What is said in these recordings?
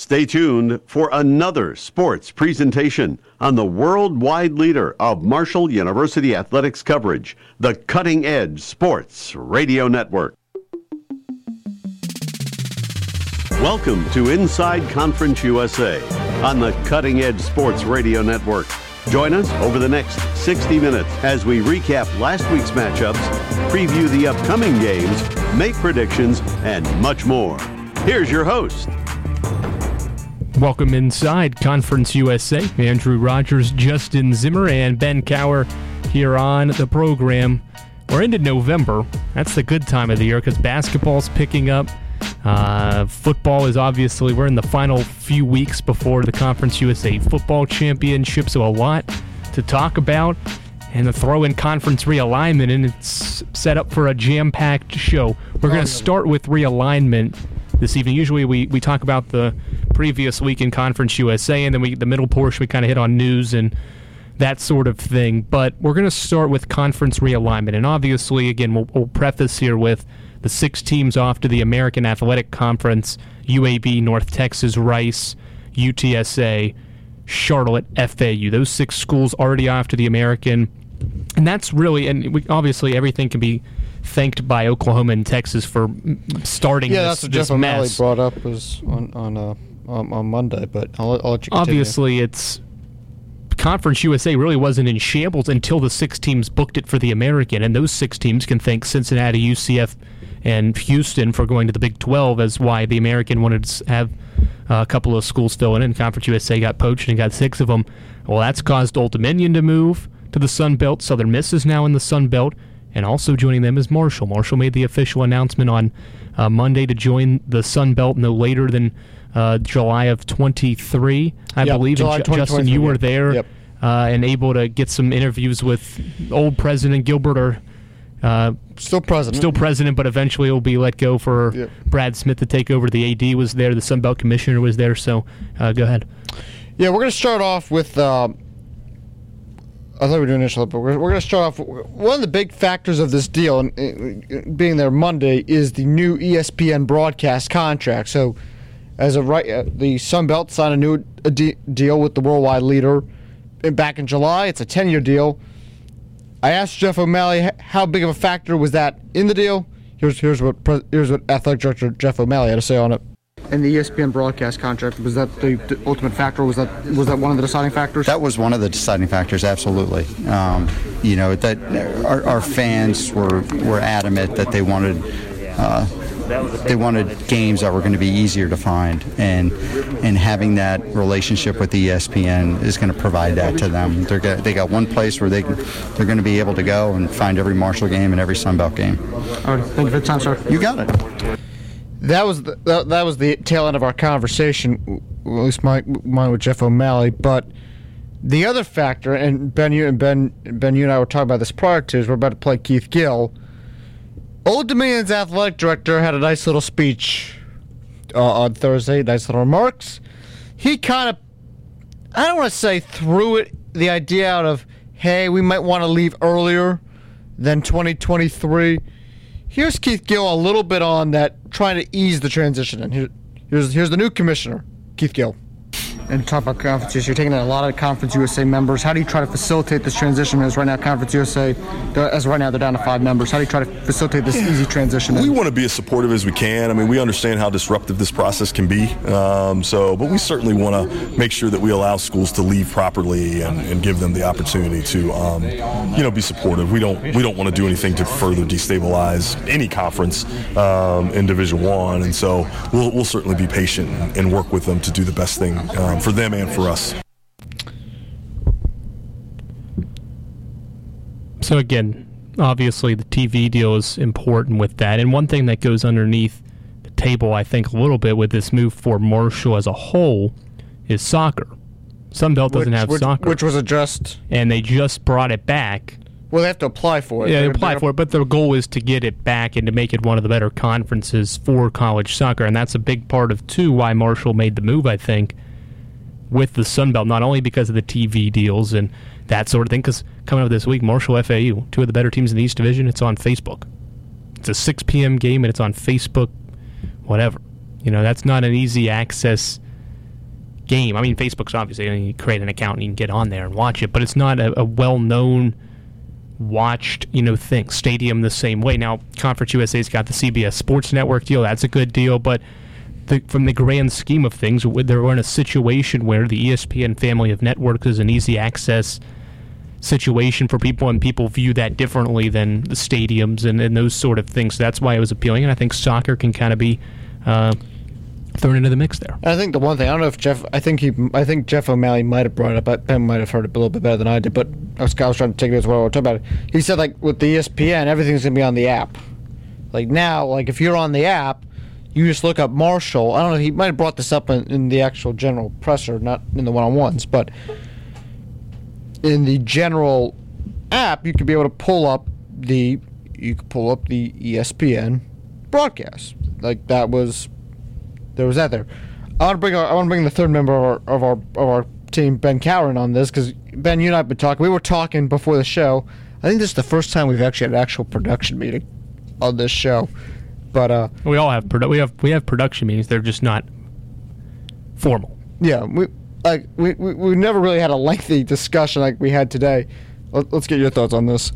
Stay tuned for another sports presentation on the worldwide leader of Marshall University athletics coverage, the Cutting Edge Sports Radio Network. Welcome to Inside Conference USA on the Cutting Edge Sports Radio Network. Join us over the next 60 minutes as we recap last week's matchups, preview the upcoming games, make predictions, and much more. Here's your host, Welcome inside Conference USA. Andrew Rogers, Justin Zimmer, and Ben Cower here on the program. We're into November. That's the good time of the year because basketball's picking up. Uh, football is obviously, we're in the final few weeks before the Conference USA Football Championship, so a lot to talk about. And the throw in conference realignment, and it's set up for a jam packed show. We're going to start with realignment this evening. Usually we, we talk about the previous week in Conference USA, and then we the middle portion we kind of hit on news and that sort of thing. But we're going to start with conference realignment, and obviously, again, we'll, we'll preface here with the six teams off to the American Athletic Conference: UAB, North Texas, Rice, UTSA, Charlotte, FAU. Those six schools already off to the American, and that's really and we, obviously everything can be thanked by Oklahoma and Texas for starting. Yeah, this, that's what Jeff O'Malley brought up was on on uh, on, on Monday. But I'll, I'll let you. Obviously, it's Conference USA really wasn't in shambles until the six teams booked it for the American, and those six teams can thank Cincinnati, UCF, and Houston for going to the Big 12 as why the American wanted to have a couple of schools filling in. And Conference USA got poached and got six of them. Well, that's caused Old Dominion to move to the Sun Belt. Southern Miss is now in the Sun Belt, and also joining them is Marshall. Marshall made the official announcement on uh, Monday to join the Sun Belt no later than uh, July of 23, I Yep, believe. Ju- Justin, you were there Yep. uh, and able to get some interviews with old President Gilbert or uh, still president. still president, but eventually will be let go for Yep. Brad Smith to take over. The AD was there, the Sun Belt Commissioner was there. So uh, go ahead. Yeah, we're going to start off with. Uh, I thought we were doing initial, but we're, we're going to start off. One of the big factors of this deal, and uh, being there Monday, is the new ESPN broadcast contract. So, as of right, uh, the Sun Belt signed a new a de- deal with the worldwide leader back in July. It's a 10 year deal. I asked Jeff O'Malley how big of a factor was that in the deal. Here's here's what here's what athletic director Jeff O'Malley had to say on it. And the ESPN broadcast contract was that the, the ultimate factor? Was that was that one of the deciding factors? That was one of the deciding factors, absolutely. Um, you know that our, our fans were were adamant that they wanted uh, they wanted games that were going to be easier to find, and and having that relationship with ESPN is going to provide that to them. They're got, they got one place where they can, they're going to be able to go and find every Marshall game and every Sunbelt game. All right, thank you for the time, sir. You got it. That was the, that, that was the tail end of our conversation, at least my, mine with Jeff O'Malley. But the other factor, and Ben, you and Ben, Ben, you and I were talking about this prior to, is we're about to play Keith Gill. Old Dominion's athletic director had a nice little speech uh, on Thursday, nice little remarks. He kind of, I don't want to say threw it the idea out of, hey, we might want to leave earlier than 2023. Here's Keith Gill a little bit on that, trying to ease the transition. And here, here's here's the new commissioner, Keith Gill. And talk about conferences. You're taking in a lot of Conference USA members. How do you try to facilitate this transition? As right now, Conference USA, as right now they're down to five members. How do you try to facilitate this easy transition? We want to be as supportive as we can. I mean, we understand how disruptive this process can be. Um, so, but we certainly want to make sure that we allow schools to leave properly and, and give them the opportunity to, um, you know, be supportive. We don't we don't want to do anything to further destabilize any conference um, in Division One, and so we'll we'll certainly be patient and work with them to do the best thing for them and for us. So again, obviously the TV deal is important with that. And one thing that goes underneath the table, I think, a little bit with this move for Marshall as a whole is soccer. Sunbelt doesn't have which, soccer, which was addressed. and they just brought it back. Well, they have to apply for it. Yeah, they apply they're- for it, but the goal is to get it back and to make it one of the better conferences for college soccer, and that's a big part of too why Marshall made the move. I think with the Sun Belt, not only because of the TV deals and that sort of thing. Because coming up this week, Marshall FAU, two of the better teams in the East Division, it's on Facebook. It's a 6 p.m. game and it's on Facebook, whatever. You know, that's not an easy access game. I mean, Facebook's obviously you, know, you create an account and you can get on there and watch it, but it's not a, a well-known, watched you know thing. Stadium the same way. Now, Conference USA's got the CBS Sports Network deal. That's a good deal, but the, from the grand scheme of things, they're in a situation where the ESPN family of networks is an easy access situation for people, and people view that differently than the stadiums and, and those sort of things. So that's why it was appealing, and I think soccer can kind of be. Uh, thrown into the mix there. I think the one thing I don't know if Jeff, I think he, I think Jeff O'Malley might have brought it up. Ben might have heard it a little bit better than I did, but I was, I was trying to take it as well. We're talking about it. He said like with the ESPN, everything's gonna be on the app. Like now, like if you're on the app, you just look up Marshall. I don't know. He might have brought this up in, in the actual general presser, not in the one-on-ones, but in the general app, you could be able to pull up the you could pull up the ESPN broadcast. Like that was there was that there. I want to bring our, I want to bring the third member of our of our, of our team, Ben Cowan, on this because Ben, you and I have been talking. We were talking before the show. I think this is the first time we've actually had an actual production meeting on this show. But uh, we all have produ- we have we have production meetings. They're just not formal. Yeah, we like we, we we never really had a lengthy discussion like we had today. Let, us get your thoughts on this.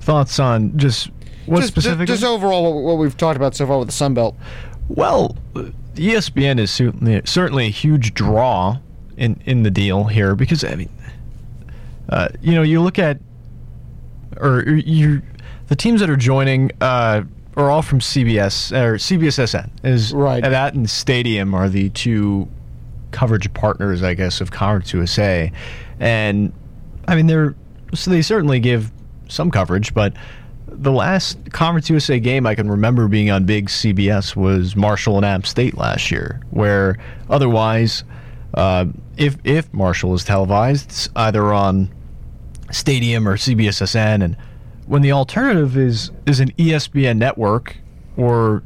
Thoughts on just what just, specifically? Just, just overall, what, what, we've talked about so far with the Sun Belt. Well, ESPN is certainly certainly a huge draw in in the deal here because I mean, uh, you know, you look at or you the teams that are joining uh, are all from CBS or CBSSN. Is right. That and Stadium are the two coverage partners, I guess, of Conference USA, and I mean they're so they certainly give some coverage, but the last Conference USA game I can remember being on big CBS was Marshall and App State last year, where otherwise, uh, if if Marshall is televised, it's either on Stadium or CBSSN, and when the alternative is is an ESPN network or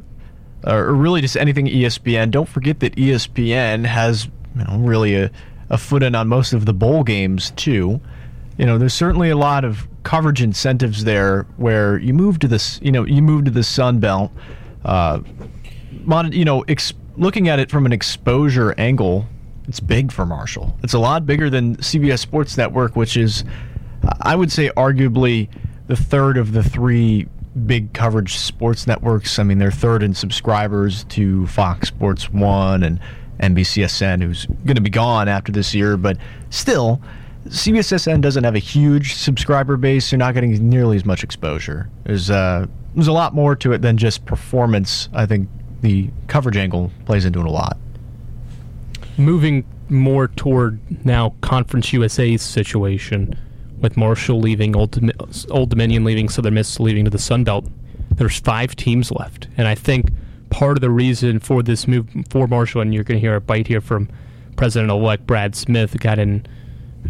or really just anything ESPN. Don't forget that ESPN has you know really a, a foot in on most of the bowl games too. You know, there's certainly a lot of coverage incentives there where you move to this. You know, you move to the Sun Belt. Uh, you know, ex- looking at it from an exposure angle, it's big for Marshall. It's a lot bigger than CBS Sports Network, which is, I would say, arguably the third of the three big coverage sports networks. I mean, they're third in subscribers to Fox Sports One and NBCSN, who's going to be gone after this year, but still. CBSSN doesn't have a huge subscriber base. You're not getting nearly as much exposure. There's uh, there's a lot more to it than just performance. I think the coverage angle plays into it a lot. Moving more toward now Conference USA's situation with Marshall leaving, Old, Old Dominion leaving, Southern Miss leaving to the Sun Belt. There's five teams left, and I think part of the reason for this move for Marshall, and you're going to hear a bite here from President-elect Brad Smith, got in,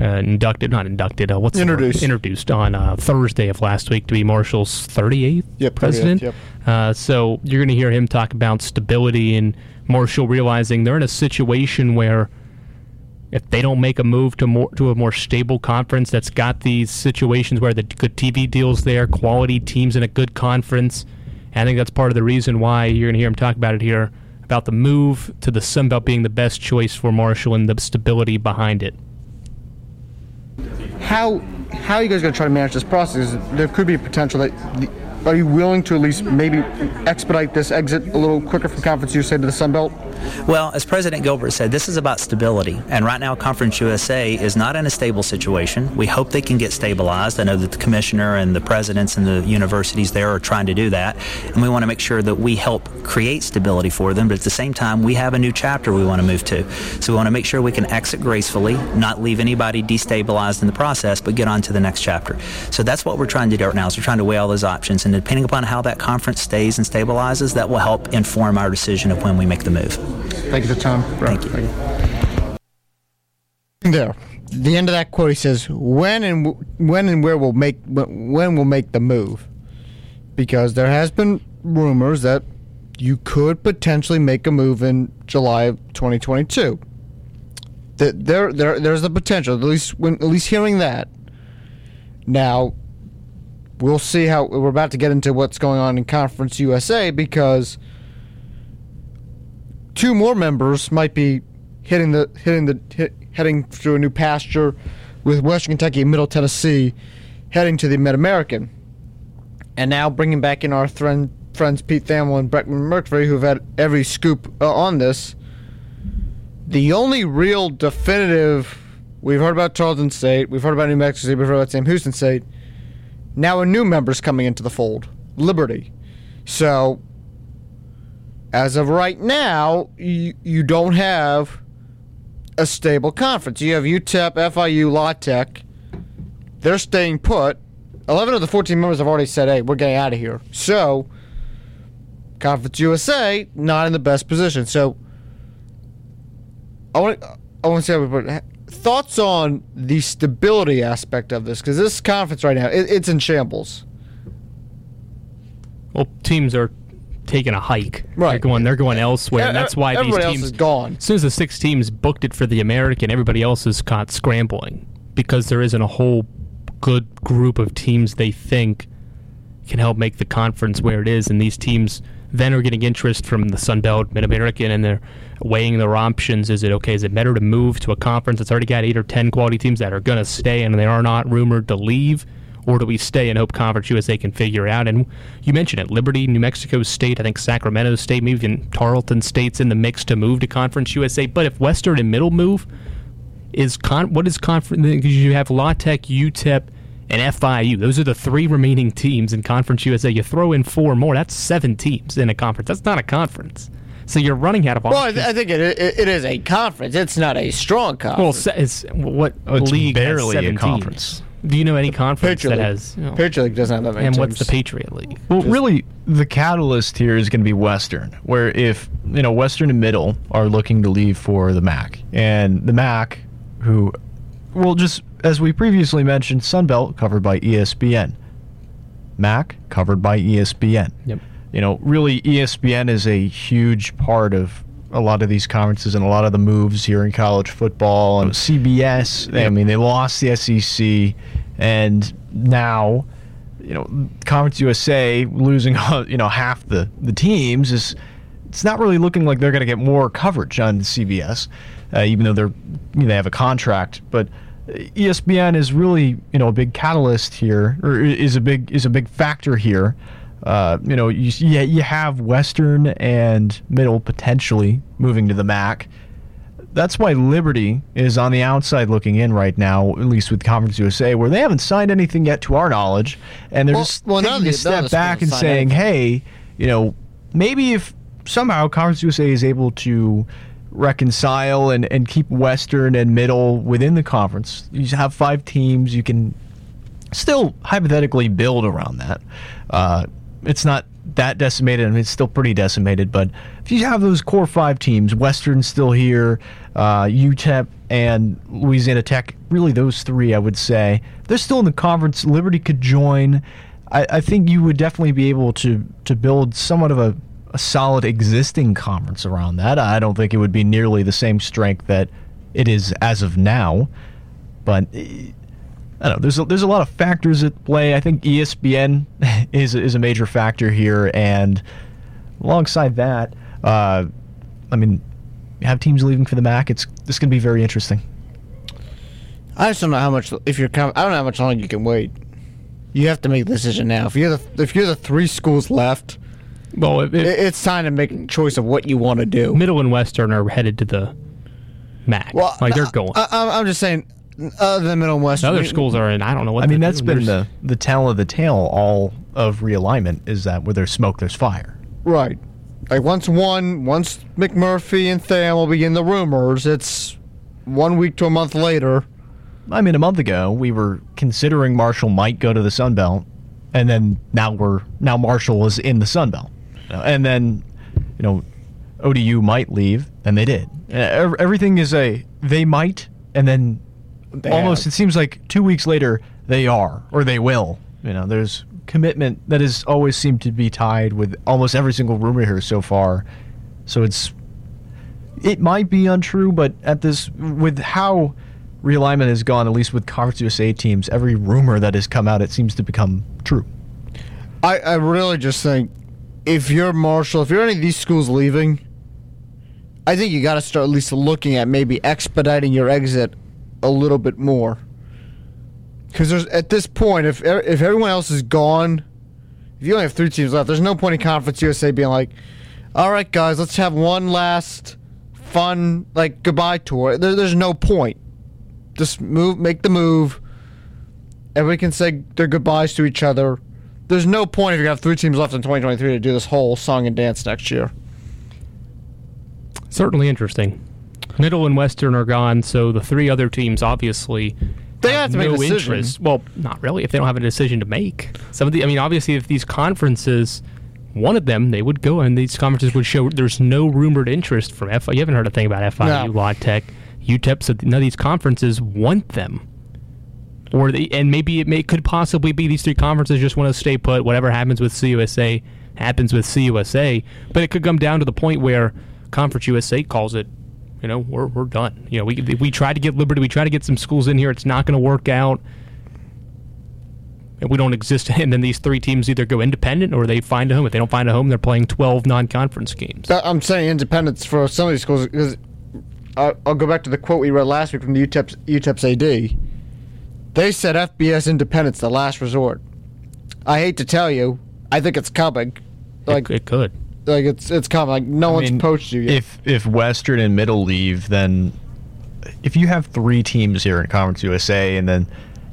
uh, inducted, not inducted, uh, what's introduced introduced on uh, Thursday of last week to be Marshall's 38th yep, president. 38th, yep. Uh, so you're going to hear him talk about stability and Marshall realizing they're in a situation where if they don't make a move to more to a more stable conference that's got these situations where the good TV deals there, quality teams in a good conference, I think that's part of the reason why you're going to hear him talk about it here about the move to the Sun Belt being the best choice for Marshall and the stability behind it. How how are you guys going to try to manage this process? There could be a potential that. The, are you willing to at least maybe expedite this exit a little quicker from Conference USA to the Sun Belt? Well, as President Gilbert said, this is about stability. And right now, Conference USA is not in a stable situation. We hope they can get stabilized. I know that the commissioner and the presidents and the universities there are trying to do that. And we want to make sure that we help create stability for them. But at the same time, we have a new chapter we want to move to. So we want to make sure we can exit gracefully, not leave anybody destabilized in the process, but get on to the next chapter. So that's what we're trying to do right now is we're trying to weigh all those options. And depending upon how that conference stays and stabilizes, that will help inform our decision of when we make the move. Thank you for time. Thank you. Thank you. There. The end of that quote, he says, "When and when and where we'll make when we'll make the move," because there has been rumors that you could potentially make a move in July of 2022. That there, there, there's the potential. At least, when at least hearing that. Now, we'll see how we're about to get into what's going on in Conference USA because two more members might be hitting the hitting the hit, heading through a new pasture with Western Kentucky and Middle Tennessee heading to the Mid American. And now bringing back in our friend, friends Pete Thamel and Brett McMurphy, who've had every scoop uh, on this. The only real definitive we've heard about Charleston State, we've heard about New Mexico State, we've heard about Sam Houston State. Now a new member's coming into the fold, Liberty. So, as of right now, you, you don't have a stable conference. You have UTEP, FIU, La Tech. They're staying put. 11 of the 14 members have already said, hey, we're getting out of here. So, Conference USA, not in the best position. So, I want I want to say, but thoughts on the stability aspect of this? Because this conference right now, it, it's in shambles. Well, teams are taking a hike. Right. They're going. They're going elsewhere, and that's why these everybody else teams is gone. As soon as the six teams booked it for the American, everybody else is caught scrambling because there isn't a whole good group of teams they think can help make the conference where it is, and these teams then are getting interest from the Sun Belt, Mid American, and they're weighing their options. Is it okay? Is it better to move to a conference that's already got eight or ten quality teams that are going to stay and they are not rumored to leave? Or do we stay and hope Conference USA can figure it out? And you mentioned it Liberty, New Mexico State, I think Sacramento State, maybe even Tarleton State's in the mix to move to Conference USA. But if Western and Middle move, is con what is conference? Because you have La Tech, UTEP, and FIU. Those are the three remaining teams in Conference USA. You throw in four more, that's seven teams in a conference. That's not a conference. So you're running out of Well, I, options. th- I think it, it, it is a conference. It's not a strong conference. Well, it's, what it's league barely has a seven conference. Teams? Do you know any conference Patriot that League. has? you know, Patriot League doesn't have that many and what's the. Patriot League? Well, really, the catalyst here is going to be Western, where if you know Western and Middle are looking to leave for the MAC, and the MAC, who, well, just as we previously mentioned, Sunbelt covered by ESPN, MAC covered by ESPN. Yep. You know, really, ESPN is a huge part of a lot of these conferences and a lot of the moves here in college football and CBS. I mean, they lost the SEC, and now you know, Conference USA losing, you know, half the, the teams is it's not really looking like they're going to get more coverage on CBS, uh, even though they're you know, they have a contract. But E ESPN is really you know a big catalyst here, or is a big is a big factor here. Uh, you know, you yeah, you have Western and Middle potentially moving to the MAC that's why Liberty is on the outside looking in right now, at least with Conference USA, where they haven't signed anything yet, to our knowledge, and they're Well- just well, taking a the- none of step back and saying, anything. "Hey, you know, maybe if somehow Conference USA is able to reconcile and, and keep Western and Middle within the conference, you have five teams, you can still hypothetically build around that. Uh, it's not that decimated. I mean, it's still pretty decimated. But if you have those core five teams, Western still here, uh, UTEP and Louisiana Tech, really those three, I would say, they're still in the conference. Liberty could join. I, I think you would definitely be able to to build somewhat of a, a solid existing conference around that. I don't think it would be nearly the same strength that it is as of now, but eh, I don't know. There's a, there's a lot of factors at play. I think ESPN is is a major factor here, and alongside that, uh, I mean, have teams leaving for the MAC. It's this going to be very interesting. I just don't know how much. If you're, com- I don't know how much longer you can wait. You have to make a decision now. If you're the if you're the three schools left, Well, if, it, it's time to make a choice of what you want to do. Middle and Western are headed to the MAC, Well, like they're going. I, I'm- I'm just saying, other than Middle and West, The other schools are in. I don't know what. I mean, they're that's doing. been There's- the the tell of the tale all of realignment is that where there's smoke, there's fire. right. Like once one, once McMurphy and Thamel begin the rumors. It's one week to a month later. I mean, a month ago we were considering Marshall might go to the Sun Belt, and then now we're now Marshall is in the Sun Belt, Uh, and then you know ODU might leave, and they did. Uh, everything is a they might, and then They almost have. it seems like two weeks later they are or they will. You know, there's commitment that has always seemed to be tied with almost every single rumor here so far. So it's it might be untrue, but at this with how realignment has gone, at least with Conference USA teams, every rumor that has come out, it seems to become true. I, I really just think if you're Marshall, if you're any of these schools leaving, I think you got to start at least looking at maybe expediting your exit a little bit more. Because there's at this point, if if everyone else is gone, if you only have three teams left, there's no point in Conference USA being like, "All right, guys, let's have one last fun like goodbye tour." There, there's no point. Just move, make the move. Everybody can say their goodbyes to each other. There's no point if you have three teams left in 2023 to do this whole song and dance next year. Certainly interesting. Middle and Western are gone, so the three other teams obviously They have to make no interest. Well, not really. If they don't have a decision to make, some of the. I mean, obviously, if these conferences wanted them, they would go, and these conferences would show there's no rumored interest from FI. You haven't heard a thing about FIU, No. La Tech, UTEP. So none of these conferences want them. Or they, and maybe it may could possibly be these three conferences just want to stay put. Whatever happens with CUSA happens with CUSA. But it could come down to the point where Conference USA calls it. You know, we're we're done. You know, we we tried to get Liberty, we tried to get some schools in here. It's not going to work out. And we don't exist. And then these three teams either go independent or they find a home. If they don't find a home, they're playing 12 non-conference games. I'm saying independence for some of these schools because I'll, I'll go back to the quote we read last week from the UTEP's, UTEP's AD. They said FBS independence the last resort. I hate to tell you, I think it's coming. Like, it, it could. Like it's it's coming. Like no I one's mean, poached you yet. If if Western and Middle leave, then if you have three teams here in Conference USA, and then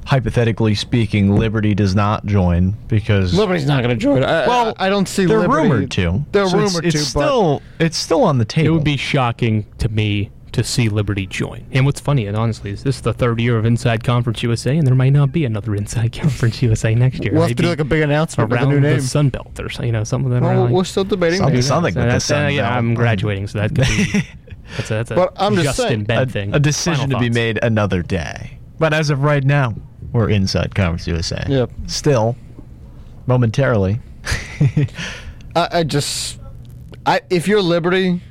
hypothetically speaking, Liberty does not join because Liberty's not going to join. I, well, I, I don't see. they're Liberty- rumored to. They're So rumored it's to, but still it's still on the table. It would be shocking to me to see Liberty join. And what's funny, and honestly, is this is the third year of Inside Conference USA, and there might not be another Inside Conference USA next year. we'll have to Maybe do like a big announcement with a around new name. the Sun Belt or you know something. well, around- we're still debating. Something- that. something So with the that's, uh, yeah, I'm graduating, so that could be. That's a, that's a But I'm just saying, Ben a, thing. a decision Final to be made another day. But as of right now, we're inside Conference USA. Yep. Still, momentarily. I, I just, I if you're Liberty,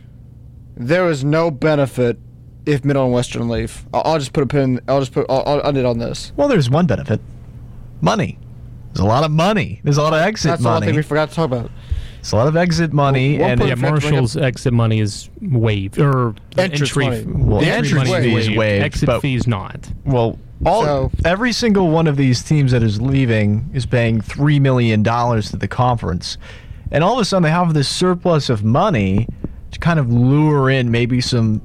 there is no benefit if Middle and Western leave. I'll, I'll just put a pin. I'll just put. I'll, I'll end it on this. Well, there's one benefit: money. There's a lot of money. There's a lot of exit That's the one money. thing we forgot to talk about. There's a lot of exit money, Well, and Yeah, If you have Marshall's exit money is waived, or the Entrance entry, money. Well, The entry entrance fee is waived, exit but- fees not. well, all So- every single one of these teams that is leaving is paying three million dollars to the conference, and all of a sudden they have this surplus of money to kind of lure in maybe some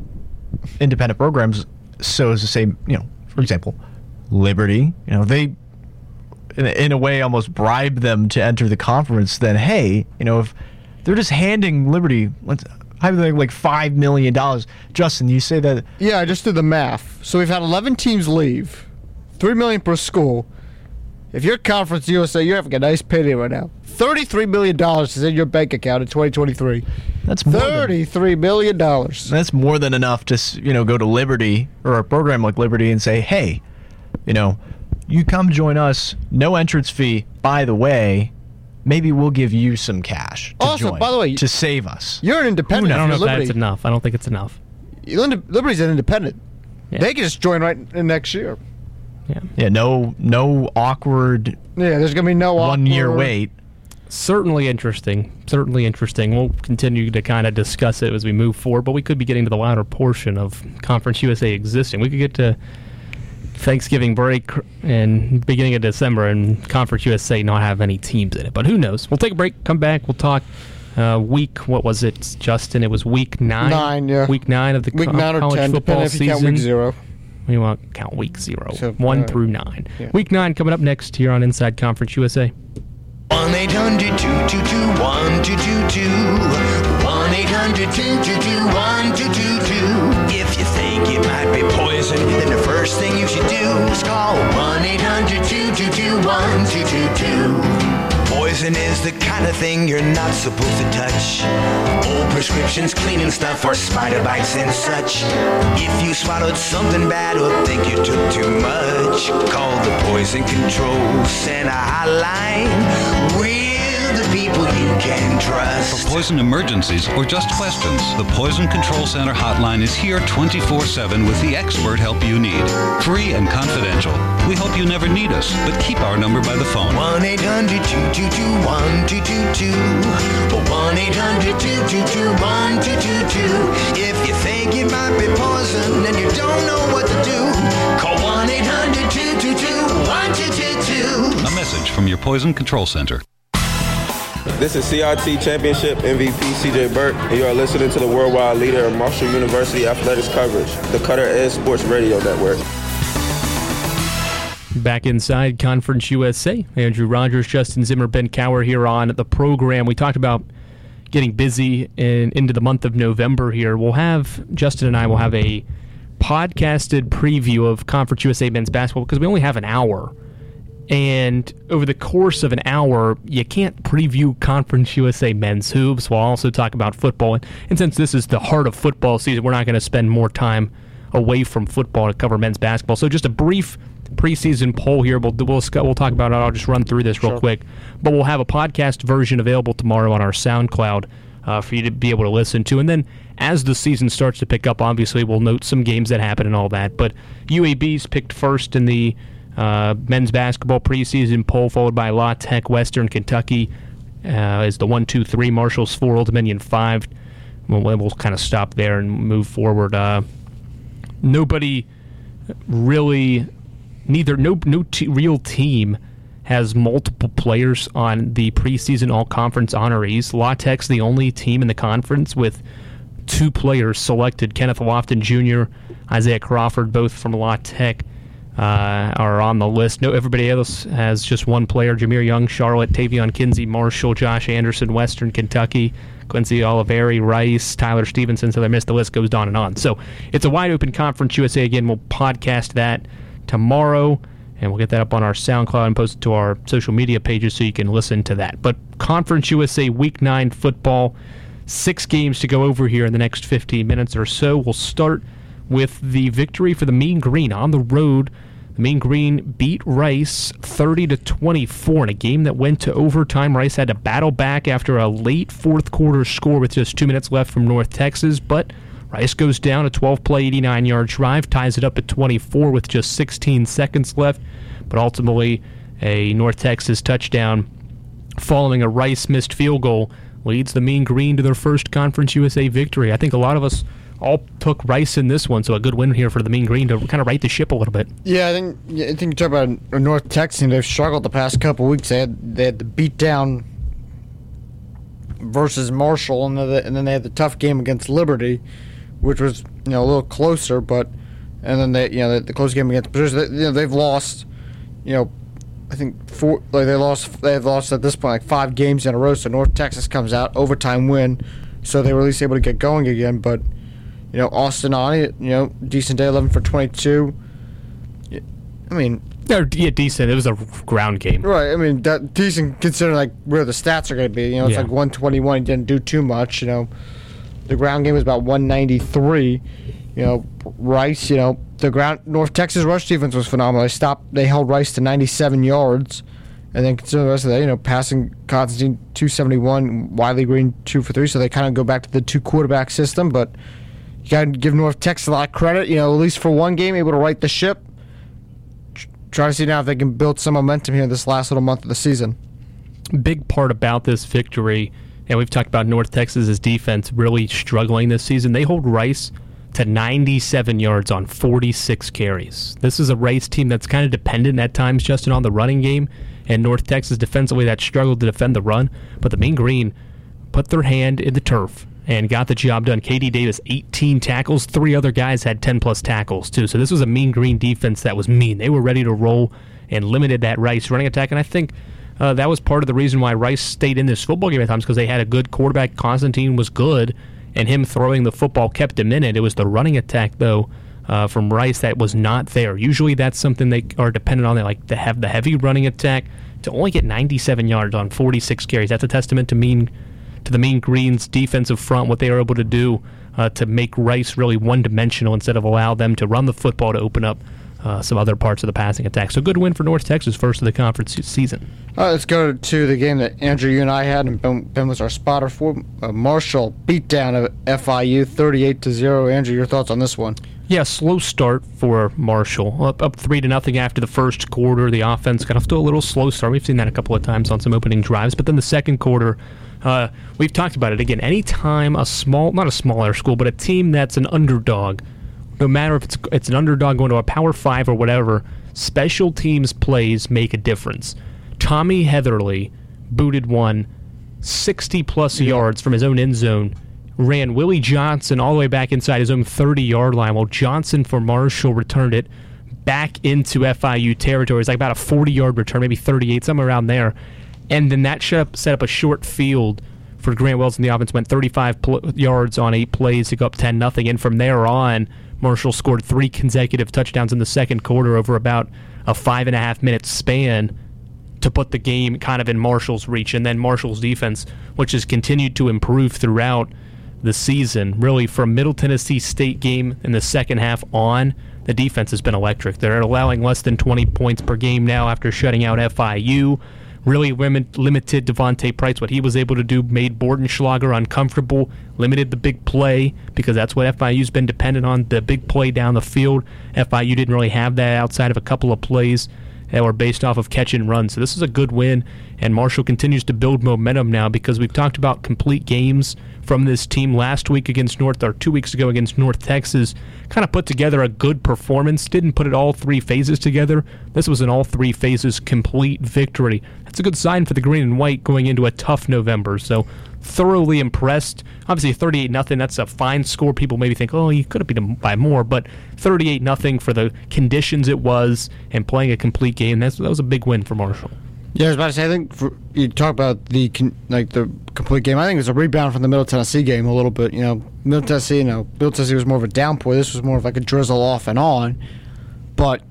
independent programs. So as to say, you know, for example, Liberty, you know, they in a, way almost bribe them to enter the conference. Then hey, you know, if they're just handing Liberty, let's hypothetically like five million dollars. Justin, you say that Yeah, I just did the math. So we've had 11 teams leave, three million per school. If you're Conference USA, you're having a nice payday right now. Thirty-three million dollars is in your bank account in 2023. That's more than, Thirty-three million dollars. that's more than enough to you know go to Liberty or a program like Liberty and say, hey, you know, you come join us, no entrance fee. By the way, maybe we'll give you some cash. To Also, join, by the way, to save us. You're an independent. I don't know if if you're that's enough. I don't think it's enough. Liberty's an independent. Yeah. They can just join right in next year. Yeah. Yeah, no, no awkward Yeah, there's gonna be no one year wait. Certainly interesting. Certainly interesting. We'll continue to kind of discuss it as we move forward, but we could be getting to the latter portion of Conference USA existing. We could get to Thanksgiving break and beginning of December and Conference USA not have any teams in it. But who knows? We'll take a break, come back, we'll talk uh, week, what was it, Justin? It was week nine? Nine, yeah. Week nine of the Week co- nine or college ten, football if you season. count week zero. We want to count week zero, So, one uh, through nine. yeah. Week nine coming up next here on Inside Conference USA. 1 800 222 1222. 1 800 222 1222. If you think it might be poison, then the first thing you should do is call 1 800 222 1222. Poison is the kind of thing you're not supposed to touch. Old prescriptions, cleaning stuff, or spider bites and such. If you swallowed something bad or think you took too much, call the Poison Control Center hotline. We'll the people you can trust. For poison emergencies or just questions, the Poison Control Center hotline is here 24 7 with the expert help you need. Free and confidential. We hope you never need us, but keep our number by the phone. 1 800 222 1222. 1 800 222 1222. If you think it might be poison and you don't know what to do, call 1 800 222 1222. A message from your Poison Control Center. This is CRT Championship MVP CJ Burke, and you are listening to the worldwide leader of Marshall University athletics coverage, the Cutting Edge Sports Radio Network. Back inside Conference USA, Andrew Rogers, Justin Zimmer, Ben Cower here on the program. We talked about getting busy in, into the month of November here. We'll have, Justin and I will have a podcasted preview of Conference USA men's basketball because we only have an hour. And over the course of an hour, you can't preview Conference USA men's hoops. We'll also talk about football. And since this is the heart of football season, we're not going to spend more time away from football to cover men's basketball. So just a brief preseason poll here. We'll we'll, we'll talk about it. I'll just run through this real Sure. quick. But we'll have a podcast version available tomorrow on our SoundCloud uh, for you to be able to listen to. And then as the season starts to pick up, obviously we'll note some games that happen and all that. But UAB's picked first in the uh, men's basketball preseason poll, followed by La Tech, Western Kentucky uh, is the one, two, three. Marshall's four, Old Dominion five. We'll, we'll kind of stop there and move forward. Uh, nobody really neither no no t- real team has multiple players on the preseason all conference honorees. La Tech's the only team in the conference with two players selected. Kenneth Lofton Jr., Isaiah Crawford, both from La Tech, uh, are on the list. No, everybody else has just one player: Jahmir Young, Charlotte, Taevion Kinsey, Marshall, Josh Anderson, Western Kentucky, Quincy Olivari, Rice, Tyler Stevenson. So they missed the list goes on and on. So it's a wide open conference. USA again. We'll podcast that tomorrow. And we'll get that up on our SoundCloud and post it to our social media pages so you can listen to that. But Conference USA Week 9 football, six games to go over here in the next 15 minutes or so. We'll start with the victory for the Mean Green on the road. Mean Green beat Rice 30 to 24 in a game that went to overtime. Rice had to battle back after a late fourth quarter score with just two minutes left from North Texas, but Rice goes down a 12 play, 89 yard drive, ties it up at 24 with just 16 seconds left, but ultimately a North Texas touchdown following a Rice missed field goal leads the Mean Green to their first Conference USA victory. I think a lot of us all took Rice in this one, so a good win here for the Mean Green to kind of right the ship a little bit. Yeah, I think I think you talk about North Texan. They've struggled the past couple weeks. They had they had the beat down versus Marshall, and and then they had the tough game against Liberty, which was you know a little closer, but and then they you know the, the close game against Patricia. They, you know they've lost, you know, I think four like they lost they've lost at this point like five games in a row. So North Texas comes out overtime win, so they were at least able to get going again. But you know Austin on it, you know decent day, eleven for twenty two. I mean, They're yeah, decent. It was a ground game. Right. I mean, that decent considering like where the stats are going to be. You know, it's Yeah. like 121. He didn't do too much. You know, the ground game was about 193. You know, Rice. You know, the ground North Texas rush defense was phenomenal. They stopped. They held Rice to 97 yards, and then considering the rest of that, you know, passing Constantine 271, Wiley Green two for three. So they kind of go back to the two quarterback system, but. You got to give North Texas a lot of credit, you know, at least for one game, able to right the ship try to see now if they can build some momentum here this last little month of the season. big part about this victory, and we've talked about North Texas's defense really struggling this season. They hold Rice to 97 yards on 46 carries. This is a Rice team that's kind of dependent at times, Justin, on the running game, and North Texas defensively that struggled to defend the run. But the Mean Green put their hand in the turf and got the job done. KD Davis, 18 tackles. Three other guys had 10 plus tackles, too. So this was a Mean Green defense that was mean. They were ready to roll and limited that Rice running attack. And I think uh, that was part of the reason why Rice stayed in this football game at times because they had a good quarterback. Constantine was good, and him throwing the football kept him in it. It was the running attack, though, uh, from Rice that was not there. Usually that's something they are dependent on. They like to have the heavy running attack to only get 97 yards on 46 carries. That's a testament to mean to the Mean Green's defensive front, what they were able to do uh, to make Rice really one dimensional instead of allow them to run the football to open up uh, some other parts of the passing attack. So good win for North Texas, first of the conference season. All right, let's go to the game that Andrew, you and I had, and Ben, ben was our spotter for. Uh, Marshall beatdown of FIU, 38 to zero. Andrew, your thoughts on this one? Yeah, slow start for Marshall. Up up three to nothing after the first quarter. The offense got off to a little slow start. We've seen that a couple of times on some opening drives. But then the second quarter, uh, we've talked about it again. Anytime a small, not a smaller school, but a team that's an underdog, no matter if it's it's an underdog going to a Power Five or whatever, special teams plays make a difference. Tommy Heatherly booted one 60 plus yards from his own end zone ran Willie Johnson all the way back inside his own 30 yard line, while Johnson for Marshall returned it back into FIU territory. It's like about a 40 yard return, maybe 38, somewhere around there. And then that set up, set up a short field for Grant Wells, and the offense went 35 pl- yards on eight plays to go up 10 nothing. And from there on, Marshall scored three consecutive touchdowns in the second quarter over about a five and a half minute span to put the game kind of in Marshall's reach. And then Marshall's defense, which has continued to improve throughout the season. Really, from Middle Tennessee State game in the second half on, the defense has been electric. They're allowing less than 20 points per game now after shutting out FIU. Really limit, limited Devonte Price. What he was able to do made Bortenschlager uncomfortable, limited the big play because that's what FIU's been dependent on the big play down the field. FIU didn't really have that outside of a couple of plays that were based off of catch and run. So this is a good win, and Marshall continues to build momentum now because we've talked about complete games from this team last week against North, or two weeks ago against North Texas. Kind of put together a good performance. Didn't put it all three phases together. This was an all three phases complete victory. That's a good sign for the green and white going into a tough November. So thoroughly impressed. Obviously, 38 nothing. That's a fine score. People maybe think, oh, you could have beaten by more, but 38 nothing for the conditions it was and playing a complete game. That's, that was a big win for Marshall. Yeah, I was about to say. I think for, you talk about the like the complete game. I think it was a rebound from the Middle Tennessee game a little bit. You know, Middle Tennessee. You know, Middle Tennessee was more of a downpour. This was more of like a drizzle off and on. But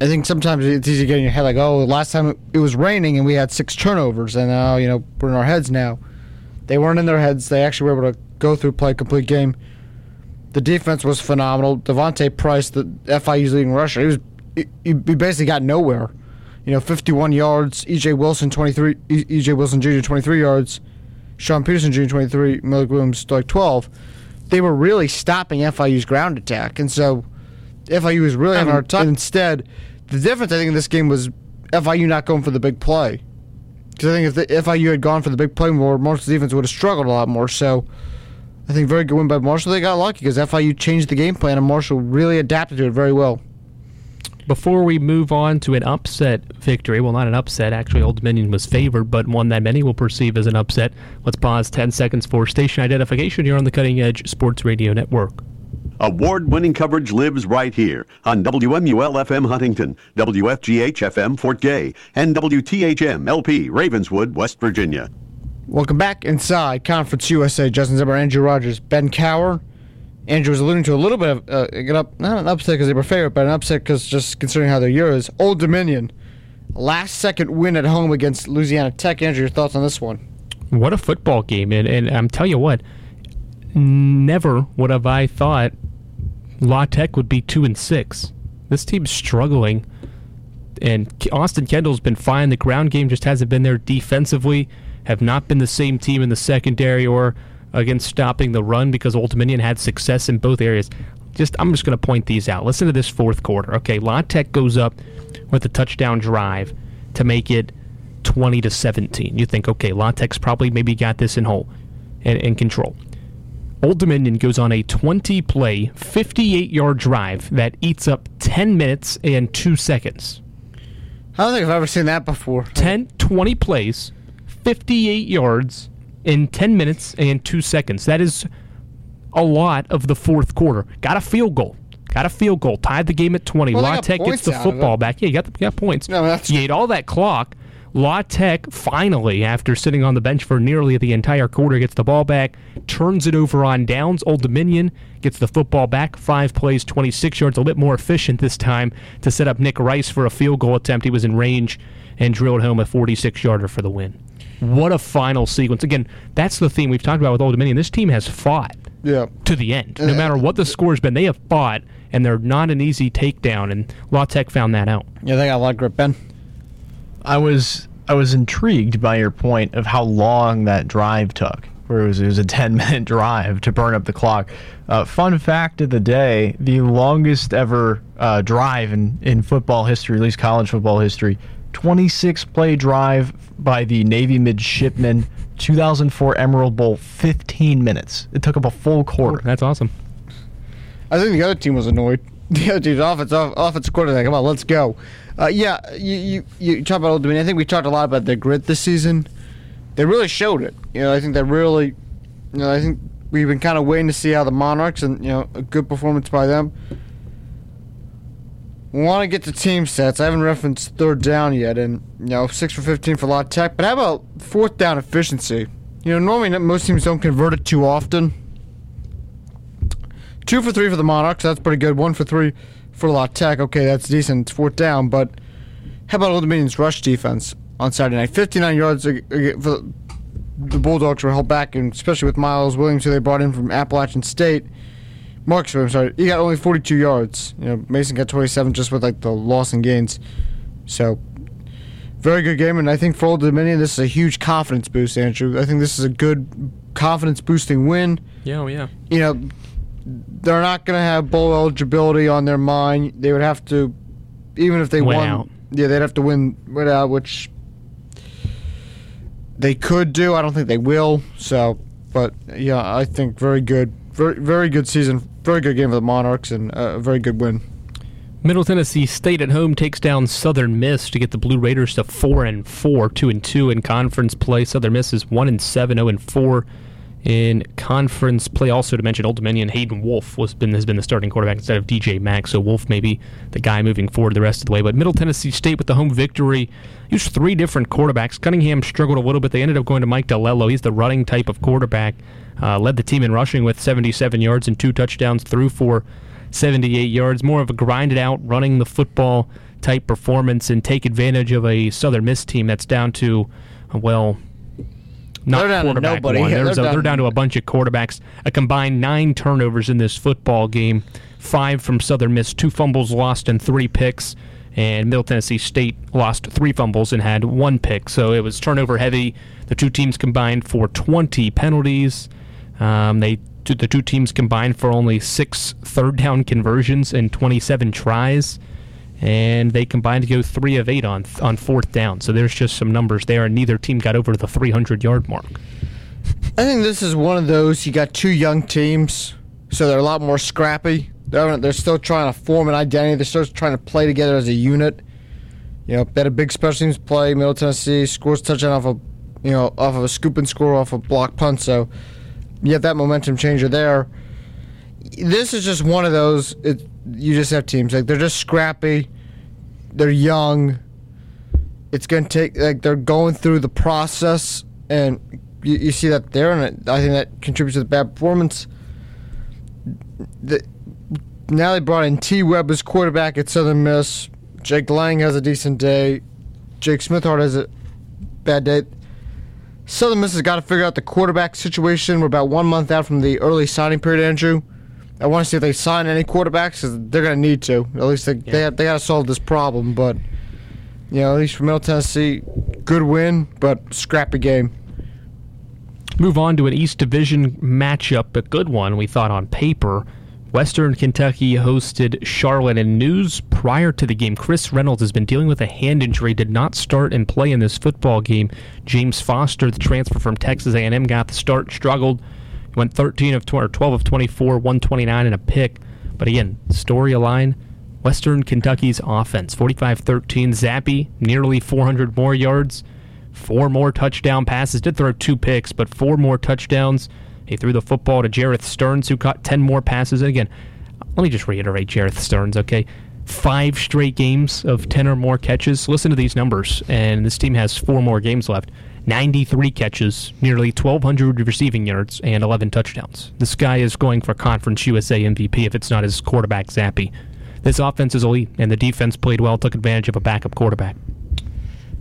I think sometimes it's easy to get in your head like, oh, last time it was raining and we had six turnovers, and now you know we're in our heads now. They weren't in their heads. They actually were able to go through, play a complete game. The defense was phenomenal. Devontae Price, the FIU's leading rusher, he was he, he basically got nowhere. You know, 51 yards. EJ Wilson 23. EJ Wilson Jr. 23 yards. Sean Peterson Jr. 23. Malik Williams like 12. They were really stopping FIU's ground attack, and so FIU was really on our time. Instead, the difference I think in this game was FIU not going for the big play. Because I think if the FIU had gone for the big play more, Marshall's defense would have struggled a lot more. So I think very good win by Marshall. They got lucky because FIU changed the game plan and Marshall really adapted to it very well. Before we move on to an upset victory, well, not an upset, actually, Old Dominion was favored, but one that many will perceive as an upset. Let's pause 10 seconds for station identification here on the Cutting Edge Sports Radio Network. Award winning coverage lives right here on WMUL FM Huntington, WFGH FM Fort Gay, and WTHM LP Ravenswood, West Virginia. Welcome back inside Conference USA. Justin Zimmer, Andrew Rogers, Ben Cower. Andrew was alluding to a little bit of uh, get up, not an upset because they were favorite, but an upset because just considering how their year is. Old Dominion, last second win at home against Louisiana Tech. Andrew, your thoughts on this one? What a football game! And, and I'm telling you what, never would have I thought La Tech would be two and six. This team's struggling, and Austin Kendall's been fine. The ground game just hasn't been there defensively. Have not been the same team in the secondary or against stopping the run because Old Dominion had success in both areas. Just I'm just going to point these out. Listen to this fourth quarter. Okay, La Tech goes up with a touchdown drive to make it 20 to 17. You think, okay, La Tech's probably maybe got this in whole and in control. Old Dominion goes on a 20 play, 58 yard drive that eats up 10 minutes and 2 seconds. I don't think I've ever seen that before. 10, 20 plays, 58 yards in 10 minutes and 2 seconds. That is a lot of the fourth quarter. Got a field goal. Got a field goal. Tied the game at 20. Well, La Tech gets the football back. Yeah, you got, the, you got points. No, that's... You ate all that clock. La Tech finally, after sitting on the bench for nearly the entire quarter, gets the ball back, turns it over on downs. Old Dominion gets the football back, five plays, 26 yards, a bit more efficient this time to set up Nick Rice for a field goal attempt. He was in range and drilled home a 46 yarder for the win. What a final sequence. Again, that's the theme we've talked about with Old Dominion. This team has fought. Yeah. to the end. No matter what the score's been, they have fought, and they're not an easy takedown. And La Tech found that out. Yeah, they got a lot of grip, Ben. I was I was intrigued by your point of how long that drive took. Where it was, it was a 10 minute drive to burn up the clock. Uh, fun fact of the day the longest ever uh, drive in, in football history, at least college football history, 26 play drive by the Navy midshipmen, 2004 Emerald Bowl, 15 minutes. It took up a full quarter. That's awesome. I think the other team was annoyed. The other team's offense, off, offensive quarterback. Come on, let's go. Uh, yeah, you, you you talk about Old Dominion. I think we talked a lot about their grit this season. They really showed it. You know, I think they really. You know, I think we've been kind of waiting to see how the Monarchs and you know a good performance by them. Want to get to team sets? I haven't referenced third down yet, and you know six for fifteen for La Tech. But how about fourth down efficiency? You know, normally most teams don't convert it too often. Two for three for the Monarchs. That's pretty good. One for three for La Tech. Okay, that's decent. It's fourth down. But how about Old Dominion's rush defense on Saturday night? 59 yards for the Bulldogs were held back, and especially with Miles Williams, who they brought in from Appalachian State. Marcus, I'm sorry, he got only 42 yards. You know, Mason got 27 just with like the loss and gains. So, very good game, and I think for Old Dominion, this is a huge confidence boost, Andrew. I think this is a good confidence boosting win Yeah, oh, yeah. you know, they're not going to have bowl eligibility on their mind. They would have to, even if they Win won, out. yeah, they'd have to win win out, which they could do. I don't think they will. So, but yeah, I think very good, very very good season, very good game for the Monarchs, and a very good win. Middle Tennessee State at home takes down Southern Miss to get the Blue Raiders to four and four, two and two in conference play. Southern Miss is one and seven, zero and four in conference play. Also to mention, Old Dominion Hayden Wolff was been has been the starting quarterback instead of DJ Mack. So Wolff may be the guy moving forward the rest of the way. But Middle Tennessee State with the home victory used three different quarterbacks. Cunningham struggled a little bit. They ended up going to Mike DiLiello. He's the running type of quarterback. Uh, led the team in rushing with 77 yards and two touchdowns. Threw for 78 yards. More of a grinded out, running the football type performance and take advantage of a Southern Miss team that's down to, well, not They're quarterback nobody. one. They're a- down- they're down to a bunch of quarterbacks. A combined nine turnovers in this football game. Five from Southern Miss, two fumbles lost and three picks. And Middle Tennessee State lost three fumbles and had one pick. So it was turnover heavy. The two teams combined for 20 penalties. Um, they the two teams combined for only six third down conversions and 27 tries, and they combined to go three of eight on on fourth down. So there's just some numbers there, and neither team got over the 300 yard mark. I think this is one of those. You got two young teams, so they're a lot more scrappy. They're they're still trying to form an identity. They're still trying to play together as a unit. You know, they had a big special teams play. Middle Tennessee scores touchdown off a, you know, off of a scoop and score off a block punt. So, you have that momentum changer there. This is just one of those. You just have teams like they're just scrappy. They're young. It's gonna take like they're going through the process, and you, you see that there, and I think that contributes to the bad performance. The, now they brought in T. Webb as quarterback at Southern Miss. Jake Lang has a decent day. Jake Smithhart has a bad day. Southern Miss has got to figure out the quarterback situation. We're about one month out from the early signing period, Andrew. I want to see if they sign any quarterbacks because they're going to need to. At least they they, they got to solve this problem. But you know, at least for Middle Tennessee, good win, but scrappy game. Move on to an East Division matchup, a good one we thought on paper. Western Kentucky hosted Charlotte and news prior to the game. Chris Reynolds has been dealing with a hand injury, did not start and play in this football game. James Foster, the transfer from Texas A&M, got the start, struggled. Went 13 of 20, or 12 of 24, 129 and a pick. But again, story line, Western Kentucky's offense, 45-13. Zappe, nearly 400 more yards, four more touchdown passes. Did throw two picks, but four more touchdowns. He threw the football to Jerreth Sterns, who caught 10 more passes. And again, let me just reiterate Jerreth Sterns, okay? Five straight games of 10 or more catches. Listen to these numbers, and this team has four more games left. 93 catches, nearly 1,200 receiving yards, and 11 touchdowns. This guy is going for Conference USA MVP if it's not his quarterback, Zappe. This offense is elite, and the defense played well, took advantage of a backup quarterback.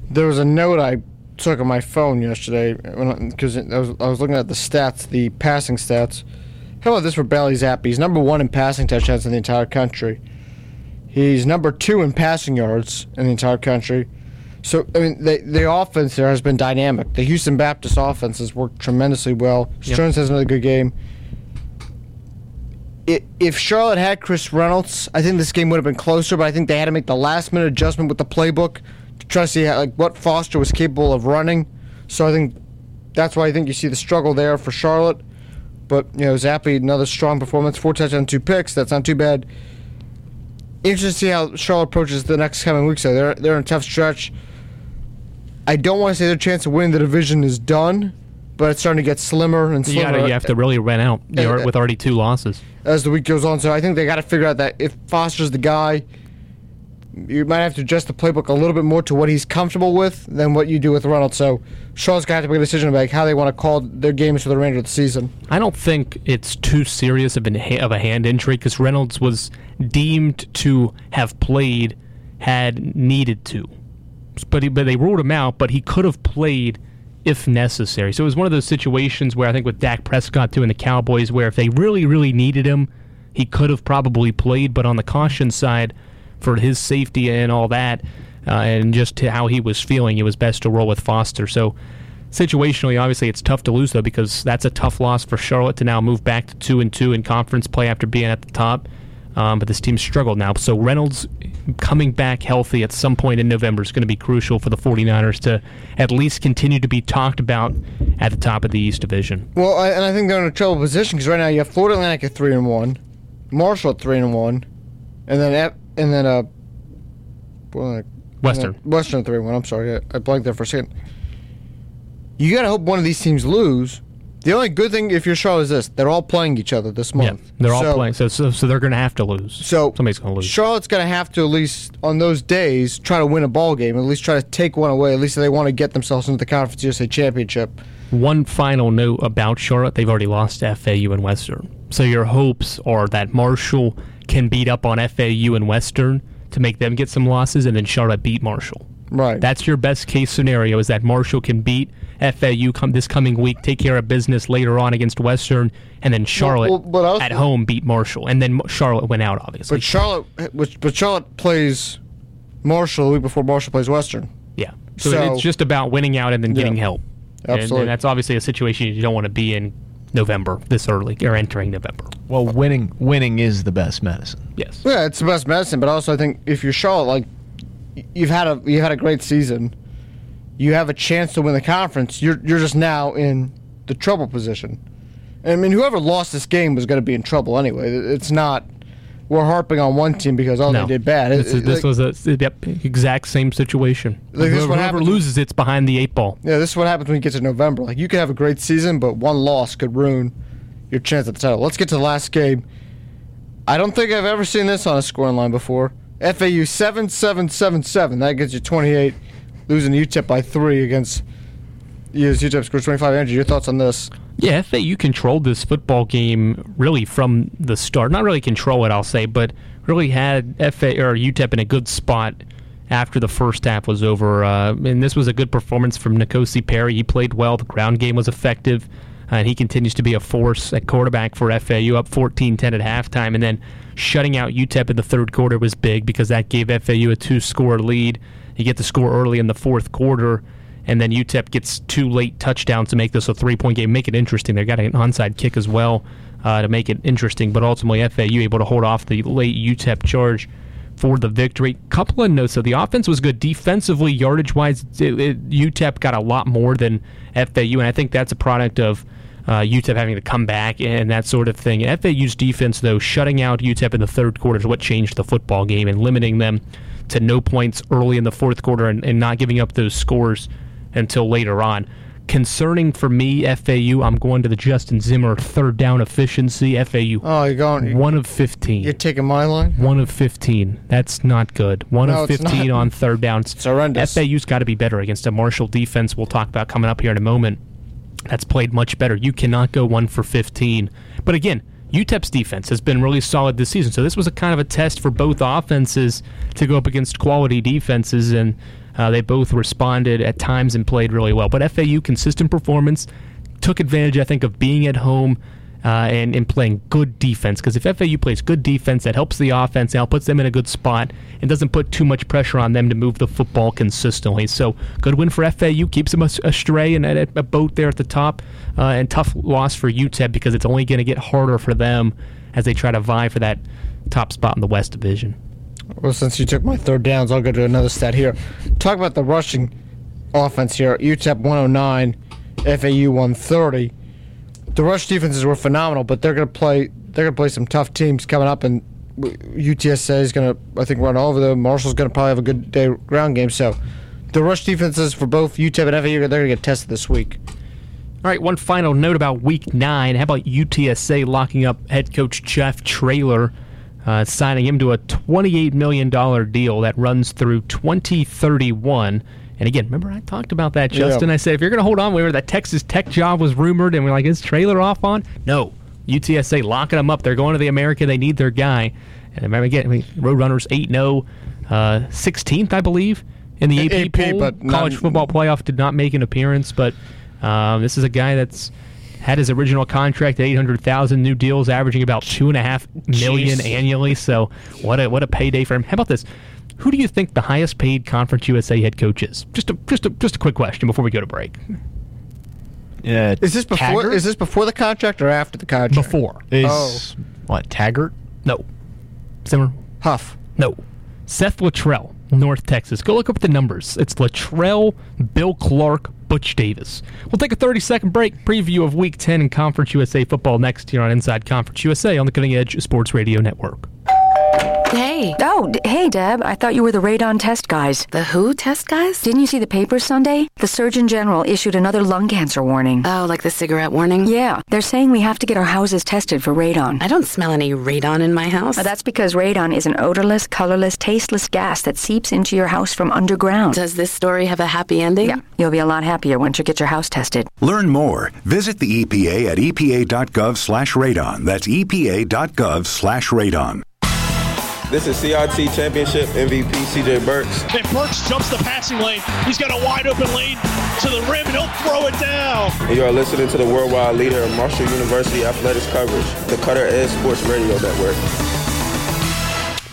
There was a note I took on my phone yesterday because I was, I was looking at the stats, the passing stats. How about this for Bailey Zappe? He's number one in passing touchdowns in the entire country. He's number two in passing yards in the entire country. So I mean, the the offense there has been dynamic. The Houston Baptist offense has worked tremendously well. Yep. Sterns has another good game. I- If Charlotte had Chris Reynolds, I think this game would have been closer. But I think they had to make the last minute adjustment with the playbook to try to see how, like what Foster was capable of running. So I think that's why I think you see the struggle there for Charlotte. But you know, Zappe another strong performance, four touchdowns, two picks. That's not too bad. Interesting to see how Charlotte approaches the next coming weeks. Though they're they're in a tough stretch. I don't want to say their chance of winning the division is done, but it's starting to get slimmer and You, slimmer gotta, you have to really rent out you know, Uh, with already two losses. as the week goes on. So I think they got to figure out that if Foster's the guy, you might have to adjust the playbook a little bit more to what he's comfortable with than what you do with Reynolds. So Charlotte's got to make a decision about how they want to call their games for the remainder of the season. I don't think it's too serious of, an, of a hand injury because Reynolds was deemed to have played had needed to. But, he, but they ruled him out, but he could have played if necessary. So it was one of those situations where I think with Dak Prescott too and the Cowboys, where if they really, really needed him, he could have probably played. But on the caution side, for his safety and all that, uh, and just how he was feeling, it was best to roll with Foster. So situationally, obviously, it's tough to lose though because that's a tough loss for Charlotte to now move back to two and two in conference play after being at the top. Um, but this team struggled now. So Reynolds coming back healthy at some point in November is going to be crucial for the 49ers to at least continue to be talked about at the top of the East Division. Well, I, and I think they're in a trouble position because right now you have Florida Atlantic at three and one, Marshall at three and one, and then and then uh, well, uh, Western. Western three and one. I'm sorry, I, I blanked there for a second. You got to hope one of these teams lose. The only good thing if you're Charlotte is this: they're all playing each other this month. Yeah, they're all playing, so, so so they're going to have to lose. So somebody's going to lose. Charlotte's going to have to at least on those days try to win a ball game, at least try to take one away. At least they want to get themselves into the Conference USA Championship. One final note about Charlotte: they've already lost to FAU and Western. So your hopes are that Marshall can beat up on FAU and Western to make them get some losses, and then Charlotte beat Marshall. Right. That's your best case scenario: is that Marshall can beat FAU come this coming week, take care of business later on against Western, and then Charlotte well, but also- at home beat Marshall, and then Charlotte went out obviously. But Charlotte, but Charlotte plays Marshall the week before Marshall plays Western. Yeah. So, So- it's just about winning out and then getting Yeah. help. And- Absolutely. And, that's obviously a situation you don't want to be in November this early or entering November. Well, winning winning is the best medicine. Yes. Yeah, it's the best medicine. But also, I think if you're Charlotte, like you've had a you had a great season, you have a chance to win the conference. You're you're just now in the trouble position. I mean, whoever lost this game was going to be in trouble anyway. It's not. We're harping on one team because oh no. they did bad. This, is- this like- was a yep, exact same situation. Like, whoever whoever happens- loses, it's behind the eight ball. Yeah, this is what happens when you get to November. Like you could have a great season, but one loss could ruin your chance at the title. Let's get to the last game. I don't think I've ever seen this on a scoring line before. FAU seven seven seven seven. That gets you twenty eight, losing UTEP by three against. Yes, UTEP scores twenty five. Andrew, your thoughts on this? Yeah, FAU controlled this football game really from the start. Not really control it, I'll say, but really had FA or UTEP in a good spot after the first half was over. Uh, and this was a good performance from N'Kosi Perry. He played well. The ground game was effective. Uh, and he continues to be a force at quarterback for FAU, up 14 10 at halftime. And then shutting out UTEP in the third quarter was big because that gave FAU a two score lead. You get the score early in the fourth quarter and then UTEP gets two late touchdowns to make this a three point game, make it interesting. They got an onside kick as well uh, to make it interesting, but ultimately FAU able to hold off the late UTEP charge for the victory. Couple of notes: so the offense was good defensively, yardage wise. UTEP got a lot more than FAU, and I think that's a product of. Uh, UTEP having to come back and that sort of thing. FAU's defense, though, shutting out UTEP in the third quarter is what changed the football game and limiting them to no points early in the fourth quarter and, and not giving up those scores until later on. Concerning for me, FAU, I'm going to the Justin Zimmer third down efficiency. FAU, Oh, you're going. one of 15. You're taking my line. One of 15. That's not good. One No, of 15 on third downs. It's horrendous. FAU's got to be better against a Marshall defense we'll talk about coming up here in a moment. That's played much better. You cannot go one for 15. But again, UTEP's defense has been really solid this season. So this was a kind of a test for both offenses to go up against quality defenses, and uh, they both responded at times and played really well. But FAU consistent performance took advantage, I think, of being at home. Uh, and, and playing good defense. Because if FAU plays good defense, that helps the offense out, puts them in a good spot, and doesn't put too much pressure on them to move the football consistently. So good win for FAU, keeps them astray and at a boat there at the top, uh, and tough loss for UTEP because it's only going to get harder for them as they try to vie for that top spot in the West Division. Well, since you took my third downs, I'll go to another stat here. Talk about the rushing offense here. UTEP 109, FAU 130 the rush defenses were phenomenal, but they're going to play. They're going to play some tough teams coming up, and UTSA is going to, I think, run all over them. Marshall's going to probably have a good day ground game. So, the rush defenses for both UTEP and FAU, they're going to get tested this week. All right, one final note about Week Nine. How about UTSA locking up head coach Jeff Traylor? uh, signing him to a $28 million deal that runs through 2031. And again, remember I talked about that, Justin. Yeah. I said if you're going to hold on, remember that Texas Tech job was rumored, and we're like, is Traylor off on? No, UTSA locking them up. They're going to the America. They need their guy. And remember again, I mean, Roadrunners eight 0 uh, 16th, I believe, in the AP, AP poll. But College football playoff did not make an appearance, but um, this is a guy that's had his original contract at 800,000 new deals averaging about two and a half million Jeez. annually so what a what a payday for him how about this who do you think the highest paid Conference USA head coach is? Just a just a just a quick question before we go to break. Yeah, is this before? Taggart? Is this before the contract or after the contract? Before. Is oh. what Taggart? No. Simmer. Huff. No. Seth Littrell, North Texas. Go look up the numbers. It's Littrell, Bill Clark, Butch Davis. We'll take a 30 second break. Preview of Week 10 in Conference USA football next here on Inside Conference USA on the Cutting Edge Sports Radio Network. Hey. Oh, d- hey, Deb. I thought you were the radon test guys. The who test guys? Didn't you see the papers Sunday? The Surgeon General issued another lung cancer warning. Oh, like the cigarette warning? Yeah. They're saying we have to get our houses tested for radon. I don't smell any radon in my house. Uh, that's because radon is an odorless, colorless, tasteless gas that seeps into your house from underground. Does this story have a happy ending? Yeah. You'll be a lot happier once you get your house tested. Learn more. Visit the EPA at epa.gov slash radon. That's epa.gov slash radon. This is CRT Championship MVP CJ Burks. And Burks jumps the passing lane. He's got a wide open lane to the rim, and he'll throw it down. And you are listening to the worldwide leader of Marshall University athletics coverage, the Cutting Edge Sports Radio Network.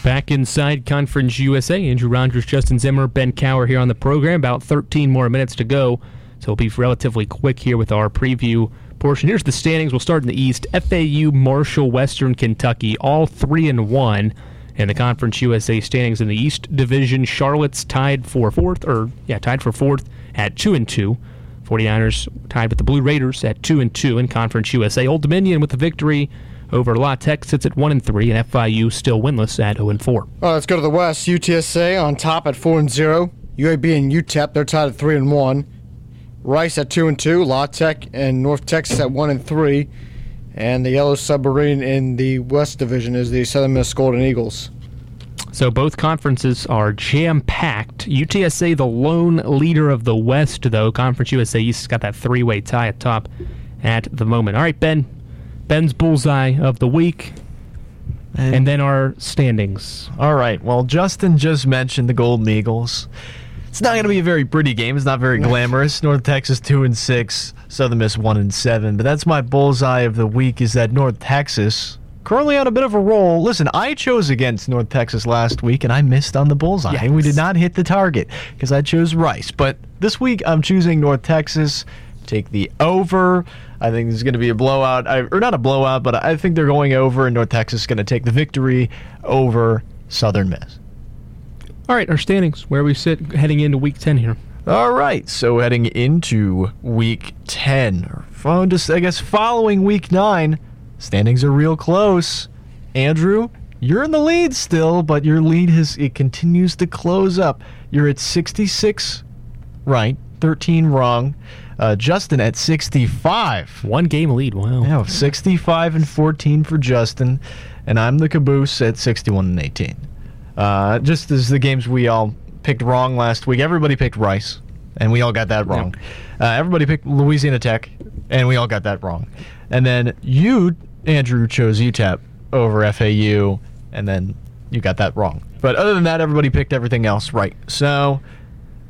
Back inside Conference USA, Andrew Rogers, Justin Zimmer, Ben Cower here on the program. About 13 more minutes to go, so we'll be relatively quick here with our preview portion. Here's the standings. We'll start in the East. FAU, Marshall, Western Kentucky, all three and one in the Conference USA standings in the East Division. Charlotte's tied for fourth, or yeah, tied for fourth at two and two. 49ers tied with the Blue Raiders at two and two in Conference USA. Old Dominion with the victory over La Tech sits at one and three, and FIU still winless at 0 and four. All right, let's go to the West. UTSA on top at four and zero. UAB and UTEP they're tied at three and one. Rice at two and two. La Tech and North Texas at one and three. And the Yellow Submarine in the West Division is the Southern Miss Golden Eagles. So both conferences are jam packed. UTSA, the lone leader of the West, though. Conference USA East has got that three way tie at top at the moment. All right, Ben. Ben's bullseye of the week. And, and then our standings. All right. Well, Justin just mentioned the Golden Eagles. It's not going to be a very pretty game. It's not very glamorous. North Texas two and six, Southern Miss one and seven. But that's my bullseye of the week. Is that North Texas currently on a bit of a roll. Listen, I chose against North Texas last week and I missed on the bullseye. Yes. We did not hit the target because I chose Rice. But this week I'm choosing North Texas. Take the over. I think this is going to be a blowout, I, or not a blowout, but I think they're going over, and North Texas is going to take the victory over Southern Miss. All right, our standings, where we sit heading into week 10 here. All right, so heading into week 10, or just, I guess, following week 9, standings are real close. Andrew, you're in the lead still, but your lead has it continues to close up. You're at 66 right, 13 wrong. Uh, Justin at 65. One game lead. Wow. Yeah, 65 and 14 for Justin, and I'm the caboose at 61 and 18. Uh, just as the games we all picked wrong last week, everybody picked Rice, and we all got that wrong. Uh, everybody picked Louisiana Tech, and we all got that wrong. And then you, Andrew, chose UTEP over FAU, and then you got that wrong. But other than that, everybody picked everything else right. So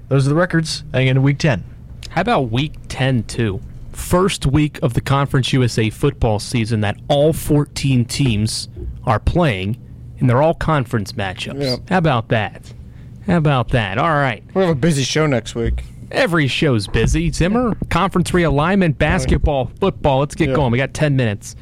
those are the records heading into week 10. How about week 10, too? first week of the Conference USA football season that all 14 teams are playing, and they're all conference matchups. Yep. How about that? How about that? All right. We have a busy show next week. Every show's busy. Zimmer, conference realignment, basketball, football. Let's get Yeah. going. We got 10 minutes.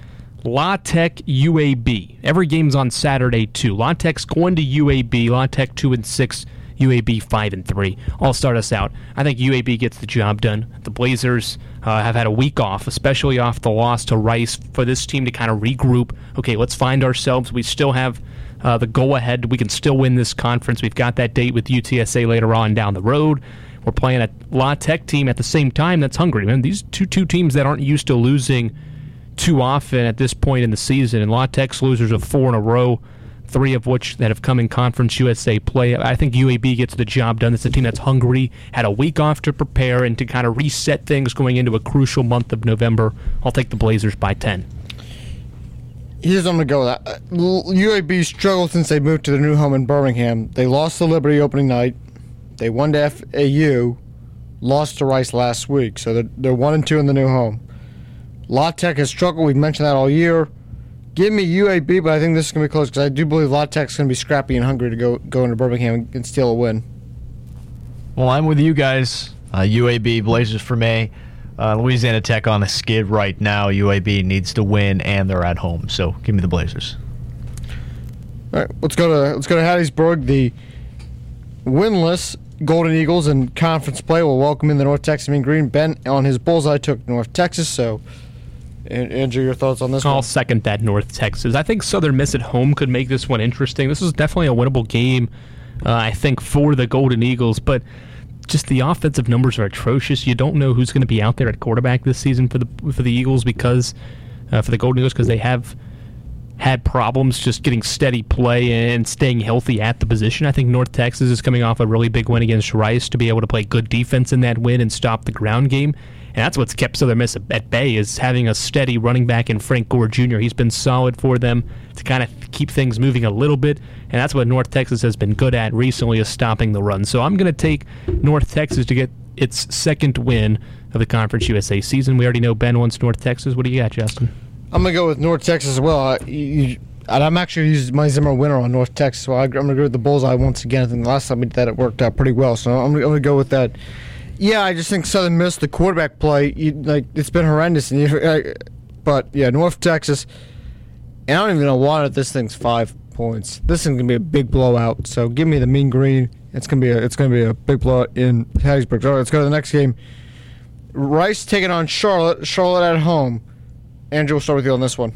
La Tech UAB. Every game's on Saturday too. La Tech's going to UAB. La Tech two and six. UAB five and three. I'll start us out. I think UAB gets the job done. The Blazers uh, have had a week off, especially off the loss to Rice, for this team to kind of regroup. Okay, let's find ourselves. We still have uh, the go ahead. We can still win this conference. We've got that date with UTSA later on down the road. We're playing a La Tech team at the same time that's hungry. Man, these two two teams that aren't used to losing too often at this point in the season, and La Tech's losers of four in a row, three of which that have come in Conference USA play. I think UAB gets the job done. It's a team that's hungry, had a week off to prepare and to kind of reset things going into a crucial month of November. I'll take the Blazers by 10. Here's what I'm going to go with. Uh, L- UAB struggled since they moved to their new home in Birmingham. They lost the Liberty opening night. They won to FAU, lost to Rice last week. So they're, they're 1 and 2 in the new home. La Tech has struggled. We've mentioned that all year. Give me UAB, but I think this is going to be close because I do believe La Tech's going to be scrappy and hungry to go, go into Birmingham and, steal a win. Well, I'm with you guys. Uh, UAB Blazers for me. Uh, Louisiana Tech on a skid right now. UAB needs to win, and they're at home. So give me the Blazers. All right, let's go to let's go to Hattiesburg. The winless Golden Eagles in conference play will welcome in the North Texas Mean Green. Ben on his bullseye took North Texas. So, An- Andrew, your thoughts on this I'll one? second that North Texas. I think Southern Miss at home could make this one interesting. This is definitely a winnable game, uh, I think, for the Golden Eagles, but just the offensive numbers are atrocious. You don't know who's going to be out there at quarterback this season for the for the Eagles because uh, for the Golden Eagles because they have had problems just getting steady play and staying healthy at the position. I think North Texas is coming off a really big win against Rice to be able to play good defense in that win and stop the ground game. And that's what's kept Southern Miss at bay is having a steady running back in Frank Gore Jr. He's been solid for them to kind of keep things moving a little bit, and that's what North Texas has been good at recently is stopping the run. So I'm going to take North Texas to get its second win of the Conference USA season. We already know Ben wants North Texas. What do you got, Justin? I'm gonna go with North Texas as well. I, you, I'm actually using my Zimmer winner on North Texas. So I, I'm gonna go with the bullseye once again. I think the last time we did that it worked out pretty well. So I'm, I'm gonna go with that. Yeah, I just think Southern missed the quarterback play. You, like it's been horrendous. And you, but yeah, North Texas. And I don't even know why this thing's five points. This thing's gonna be a big blowout. So give me the Mean Green. It's gonna be a it's gonna be a big blowout in Hattiesburg. All right, let's go to the next game. Rice taking on Charlotte. Charlotte at home. Andrew, we'll start with you on this one.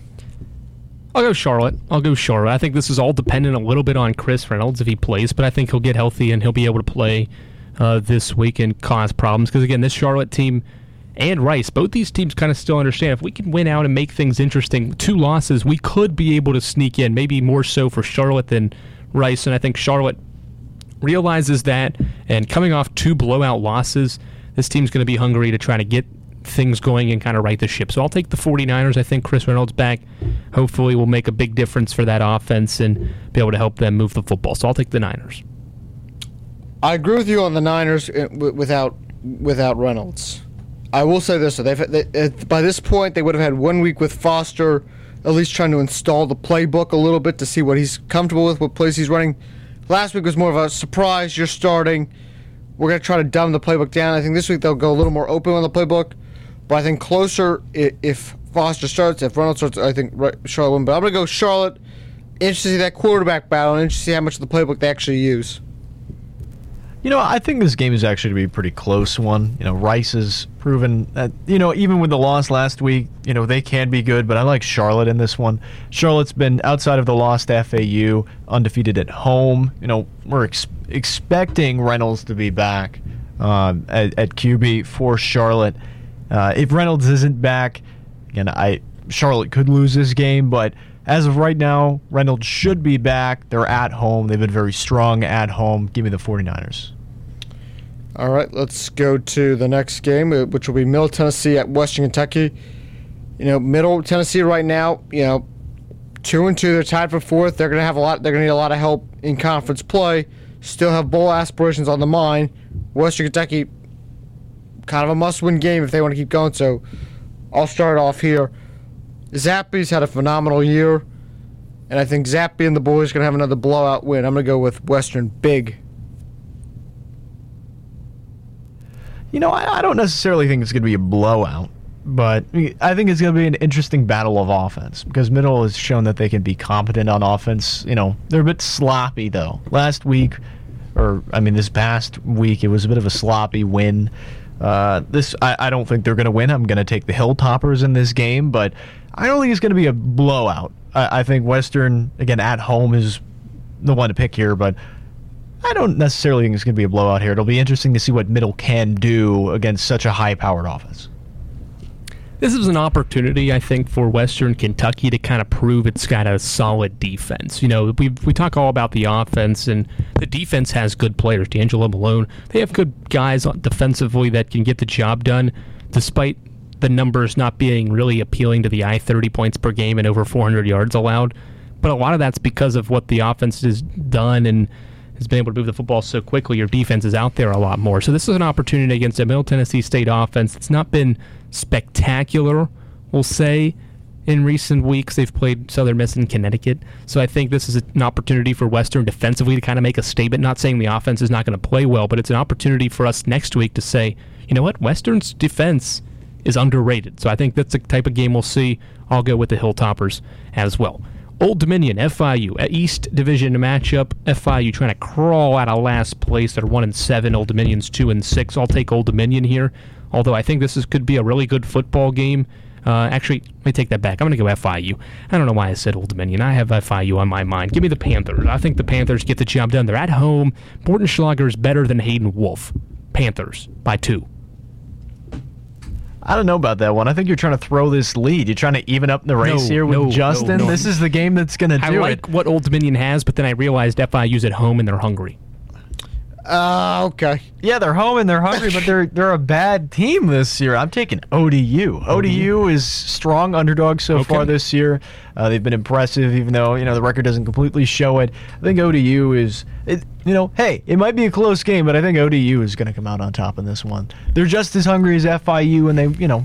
I'll go Charlotte. I'll go Charlotte. I think this is all dependent a little bit on Chris Reynolds if he plays, but I think he'll get healthy and he'll be able to play uh, this week and cause problems. Because again, this Charlotte team and Rice, both these teams kind of still understand if we can win out and make things interesting. Two losses, we could be able to sneak in, maybe more so for Charlotte than Rice. And I think Charlotte realizes that. And coming off two blowout losses, this team's going to be hungry to try to get things going and kind of right the ship. So I'll take the 49ers. I think Chris Reynolds back hopefully will make a big difference for that offense and be able to help them move the football. So I'll take the Niners. I agree with you on the Niners uh, without without Reynolds. I will say this: though, they've they, uh, by this point they would have had one week with Foster, at least trying to install the playbook a little bit to see what he's comfortable with, what plays he's running. Last week was more of a surprise. You're starting. We're gonna try to dumb the playbook down. I think this week they'll go a little more open on the playbook, but I think closer if Foster starts, if Reynolds starts, I think Charlotte. But I'm gonna go Charlotte. Interested to see that quarterback battle, and to see how much of the playbook they actually use. You know, I think this game is actually to be a pretty close one. You know, Rice has proven that, you know, even with the loss last week, you know, they can be good, but I like Charlotte in this one. Charlotte's been outside of the loss to FAU, undefeated at home. You know, we're ex- expecting Reynolds to be back um, at, at QB for Charlotte. Uh, if Reynolds isn't back, again, I Charlotte could lose this game, but as of right now, Reynolds should be back. They're at home. They've been very strong at home. Give me the 49ers. All right, let's go to the next game, uh, which will be Middle Tennessee at Western Kentucky. You know, Middle Tennessee right now, you know, two and two. They're tied for fourth. They're gonna have a lot. They're gonna need a lot of help in conference play. Still have bowl aspirations on the mind. Western Kentucky, kind of a must-win game if they want to keep going. So, I'll start off here. Zappe's had a phenomenal year, and I think Zappy and the boys are going to have another blowout win. I'm going to go with Western big. You know, I, I don't necessarily think it's going to be a blowout, but I think it's going to be an interesting battle of offense because Middle has shown that they can be competent on offense. You know, they're a bit sloppy though. Last week, or I mean, this past week, it was a bit of a sloppy win. Uh, this I, I don't think they're going to win. I'm going to take the Hilltoppers in this game, but I don't think it's going to be a blowout. I, I think Western again at home is the one to pick here, but I don't necessarily think it's going to be a blowout here. It'll be interesting to see what Middle can do against such a high-powered offense. This is an opportunity, I think, for Western Kentucky to kind of prove it's got a solid defense. You know, we we talk all about the offense, and the defense has good players. D'Angelo Malone, they have good guys defensively that can get the job done, despite the numbers not being really appealing to the eye 30 points per game and over 400 yards allowed. But a lot of that's because of what the offense has done and has been able to move the football so quickly. Your defense is out there a lot more. So this is an opportunity against a Middle Tennessee State offense. It's not been spectacular, we'll say. In recent weeks, they've played Southern Miss and Connecticut. So I think this is an opportunity for Western defensively to kind of make a statement. Not saying the offense is not going to play well, but it's an opportunity for us next week to say, you know what, Western's defense is underrated. So I think that's the type of game we'll see. I'll go with the Hilltoppers as well. Old Dominion, FIU, East Division matchup. FIU trying to crawl out of last place. They're one and seven. Old Dominion's two and six. I'll take Old Dominion here. Although I think this is, could be a really good football game. Uh, actually, let me take that back. I'm going to go FIU. I don't know why I said Old Dominion. I have FIU on my mind. Give me the Panthers. I think the Panthers get the job done. They're at home. Bortenschlager is better than Hayden Wolff. Panthers by two. I don't know about that one. I think you're trying to throw this lead. You're trying to even up the race No, here with no, Justin. no. This is the game that's going to do I like it. what Old Dominion has, but then I realized FIU's at home and they're hungry. Uh, okay. Yeah, they're home and they're hungry, but they're they're a bad team this year. I'm taking ODU. ODU is strong underdog so far this year. Uh, they've been impressive, even though you know the record doesn't completely show it. I think ODU is, it, you know, hey, it might be a close game, but I think ODU is going to come out on top in this one. They're just as hungry as FIU, and they, you know,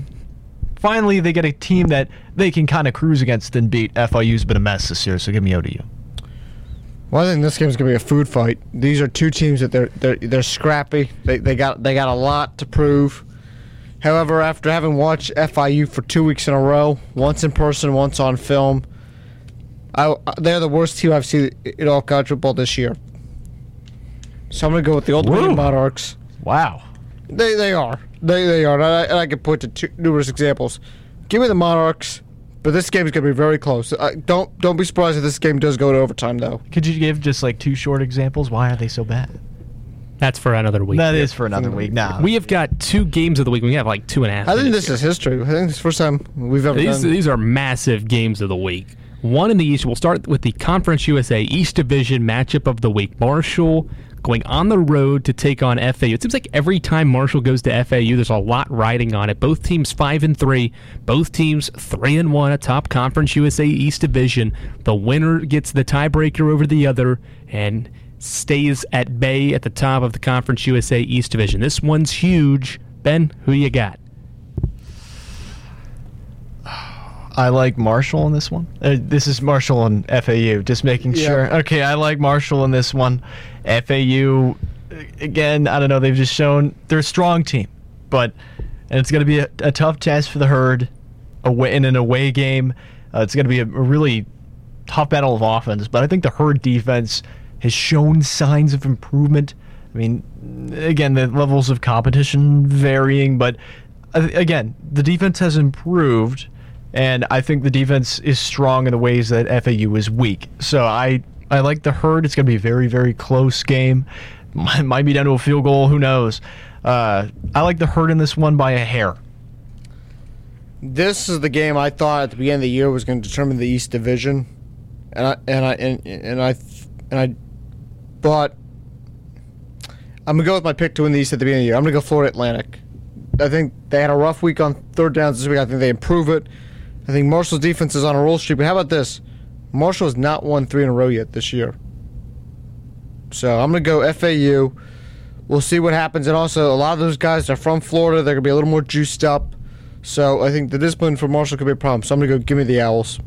finally they get a team that they can kind of cruise against and beat. FIU's been a mess this year, so give me ODU. Well, I think this game's gonna be a food fight. These are two teams that they're they're they're scrappy. They they got they got a lot to prove. However, after having watched FIU for two weeks in a row, once in person, once on film, I, they're the worst team I've seen in all college football this year. So I'm gonna go with the Old Woo. Monarchs. Wow. They they are they they are, and I, and I can point to two, numerous examples. Give me the Monarchs, but this game is gonna be very close. Uh, don't don't be surprised if this game does go to overtime though. Could you give just like two short examples? Why are they so bad? That's for another week. That is for another week. Now We have got two games of the week. We have like two and a half. I think this is history. I think it's the first time we've ever These, done. these are massive games of the week. One in the East. We'll start with the Conference USA East Division matchup of the week. Marshall going on the road to take on FAU. It seems like every time Marshall goes to FAU, there's a lot riding on it. Both teams five and three. Both teams three and one atop Conference USA East Division. The winner gets the tiebreaker over the other and stays at bay at the top of the Conference USA East Division. This one's huge. Ben, who you got? I like Marshall in this one. Uh, this is Marshall and FAU. Just making Yeah. sure. Okay, I like Marshall in this one. FAU, uh, again, I don't know. They've just shown they're a strong team, but and it's going to be a, a tough test for the herd away in an away game. Uh, it's going to be a, a really tough battle of offense, but I think the herd defense has shown signs of improvement. I mean, again, the levels of competition varying, but uh, again, the defense has improved, and I think the defense is strong in the ways that FAU is weak. So I I like the herd. It's going to be a very very close game. Might, be down to a field goal. Who knows? Uh, I like the herd in this one by a hair. This is the game I thought at the beginning of the year was going to determine the East Division, and I and I and, and I and I, but I'm gonna go with my pick to win the East at the beginning of the year. I'm gonna go Florida Atlantic. I think they had a rough week on third downs this week. I think they improve it. I think Marshall's defense is on a roll streak. But how about this? Marshall has not won three in a row yet this year. So I'm gonna go FAU. We'll see what happens. And also, a lot of those guys are from Florida. They're gonna be a little more juiced up. So I think the discipline for Marshall could be a problem. So I'm going to go give me the Owls.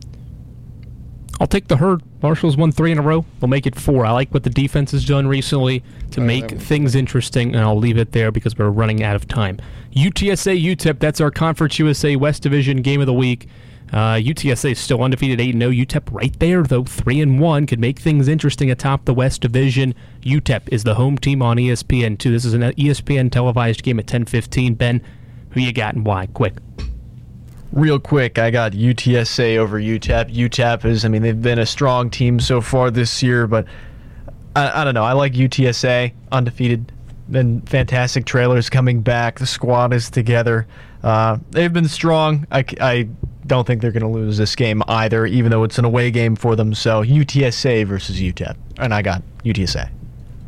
I'll take the herd. Marshall's won three in a row. They'll make it four. I like what the defense has done recently to make things interesting, and I'll leave it there because we're running out of time. UTSA UTEP, that's our Conference USA West Division game of the week. Uh, UTSA is still undefeated 8 0. UTEP right there, though, 3 and 1 could make things interesting atop the West Division. UTEP is the home team on ESPN, too. This is an ESPN televised game at 10:15. Ben, who you got and why? Quick. Real quick, I got UTSA over UTEP. UTEP is, I mean, they've been a strong team so far this year, but I, I don't know. I like UTSA undefeated. Been fantastic Traylor's coming back. The squad is together. Uh, they've been strong. I, I don't think they're going to lose this game either, even though it's an away game for them. So UTSA versus UTEP, and I got UTSA.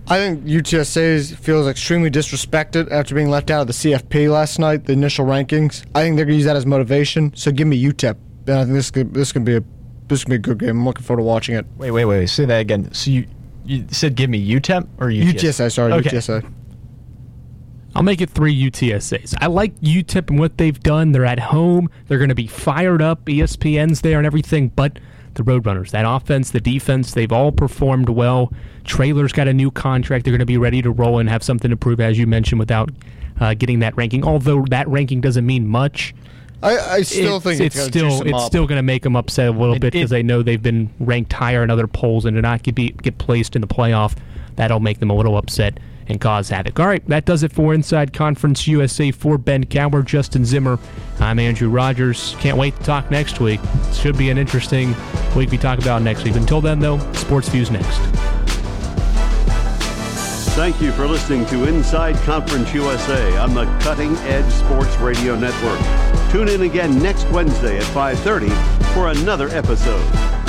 I think UTSA feels extremely disrespected after being left out of the CFP last night, the initial rankings. I think they're going to use that as motivation. So give me UTEP. And I think this could, this can be a this can be a good game. I'm looking forward to watching it. Wait, wait, wait. Say that again. So you you said give me UTEP or UTSA? UTSA, sorry, Okay. UTSA. I'll make it three UTSAs. I like UTEP and what they've done. They're at home. They're going to be fired up. ESPN's there and everything, but the Roadrunners, that offense, the defense, they've all performed well. Traylor's got a new contract. They're going to be ready to roll and have something to prove, as you mentioned, without uh, getting that ranking. Although that ranking doesn't mean much. I, I still think it's, it's gonna juice still them it's up. still going to make them upset a little It- bit because they know they've been ranked higher in other polls and to not get, be, get placed in the playoff. That'll make them a little upset and cause havoc. All right, that does it for Inside Conference USA for Ben Cower, Justin Zimmer. I'm Andrew Rogers. Can't wait to talk next week. Should be an interesting week we talk about next week. Until then, though, Sports Views next. Thank you for listening to Inside Conference USA on the Cutting Edge Sports Radio Network. Tune in again next Wednesday at 5:30 for another episode.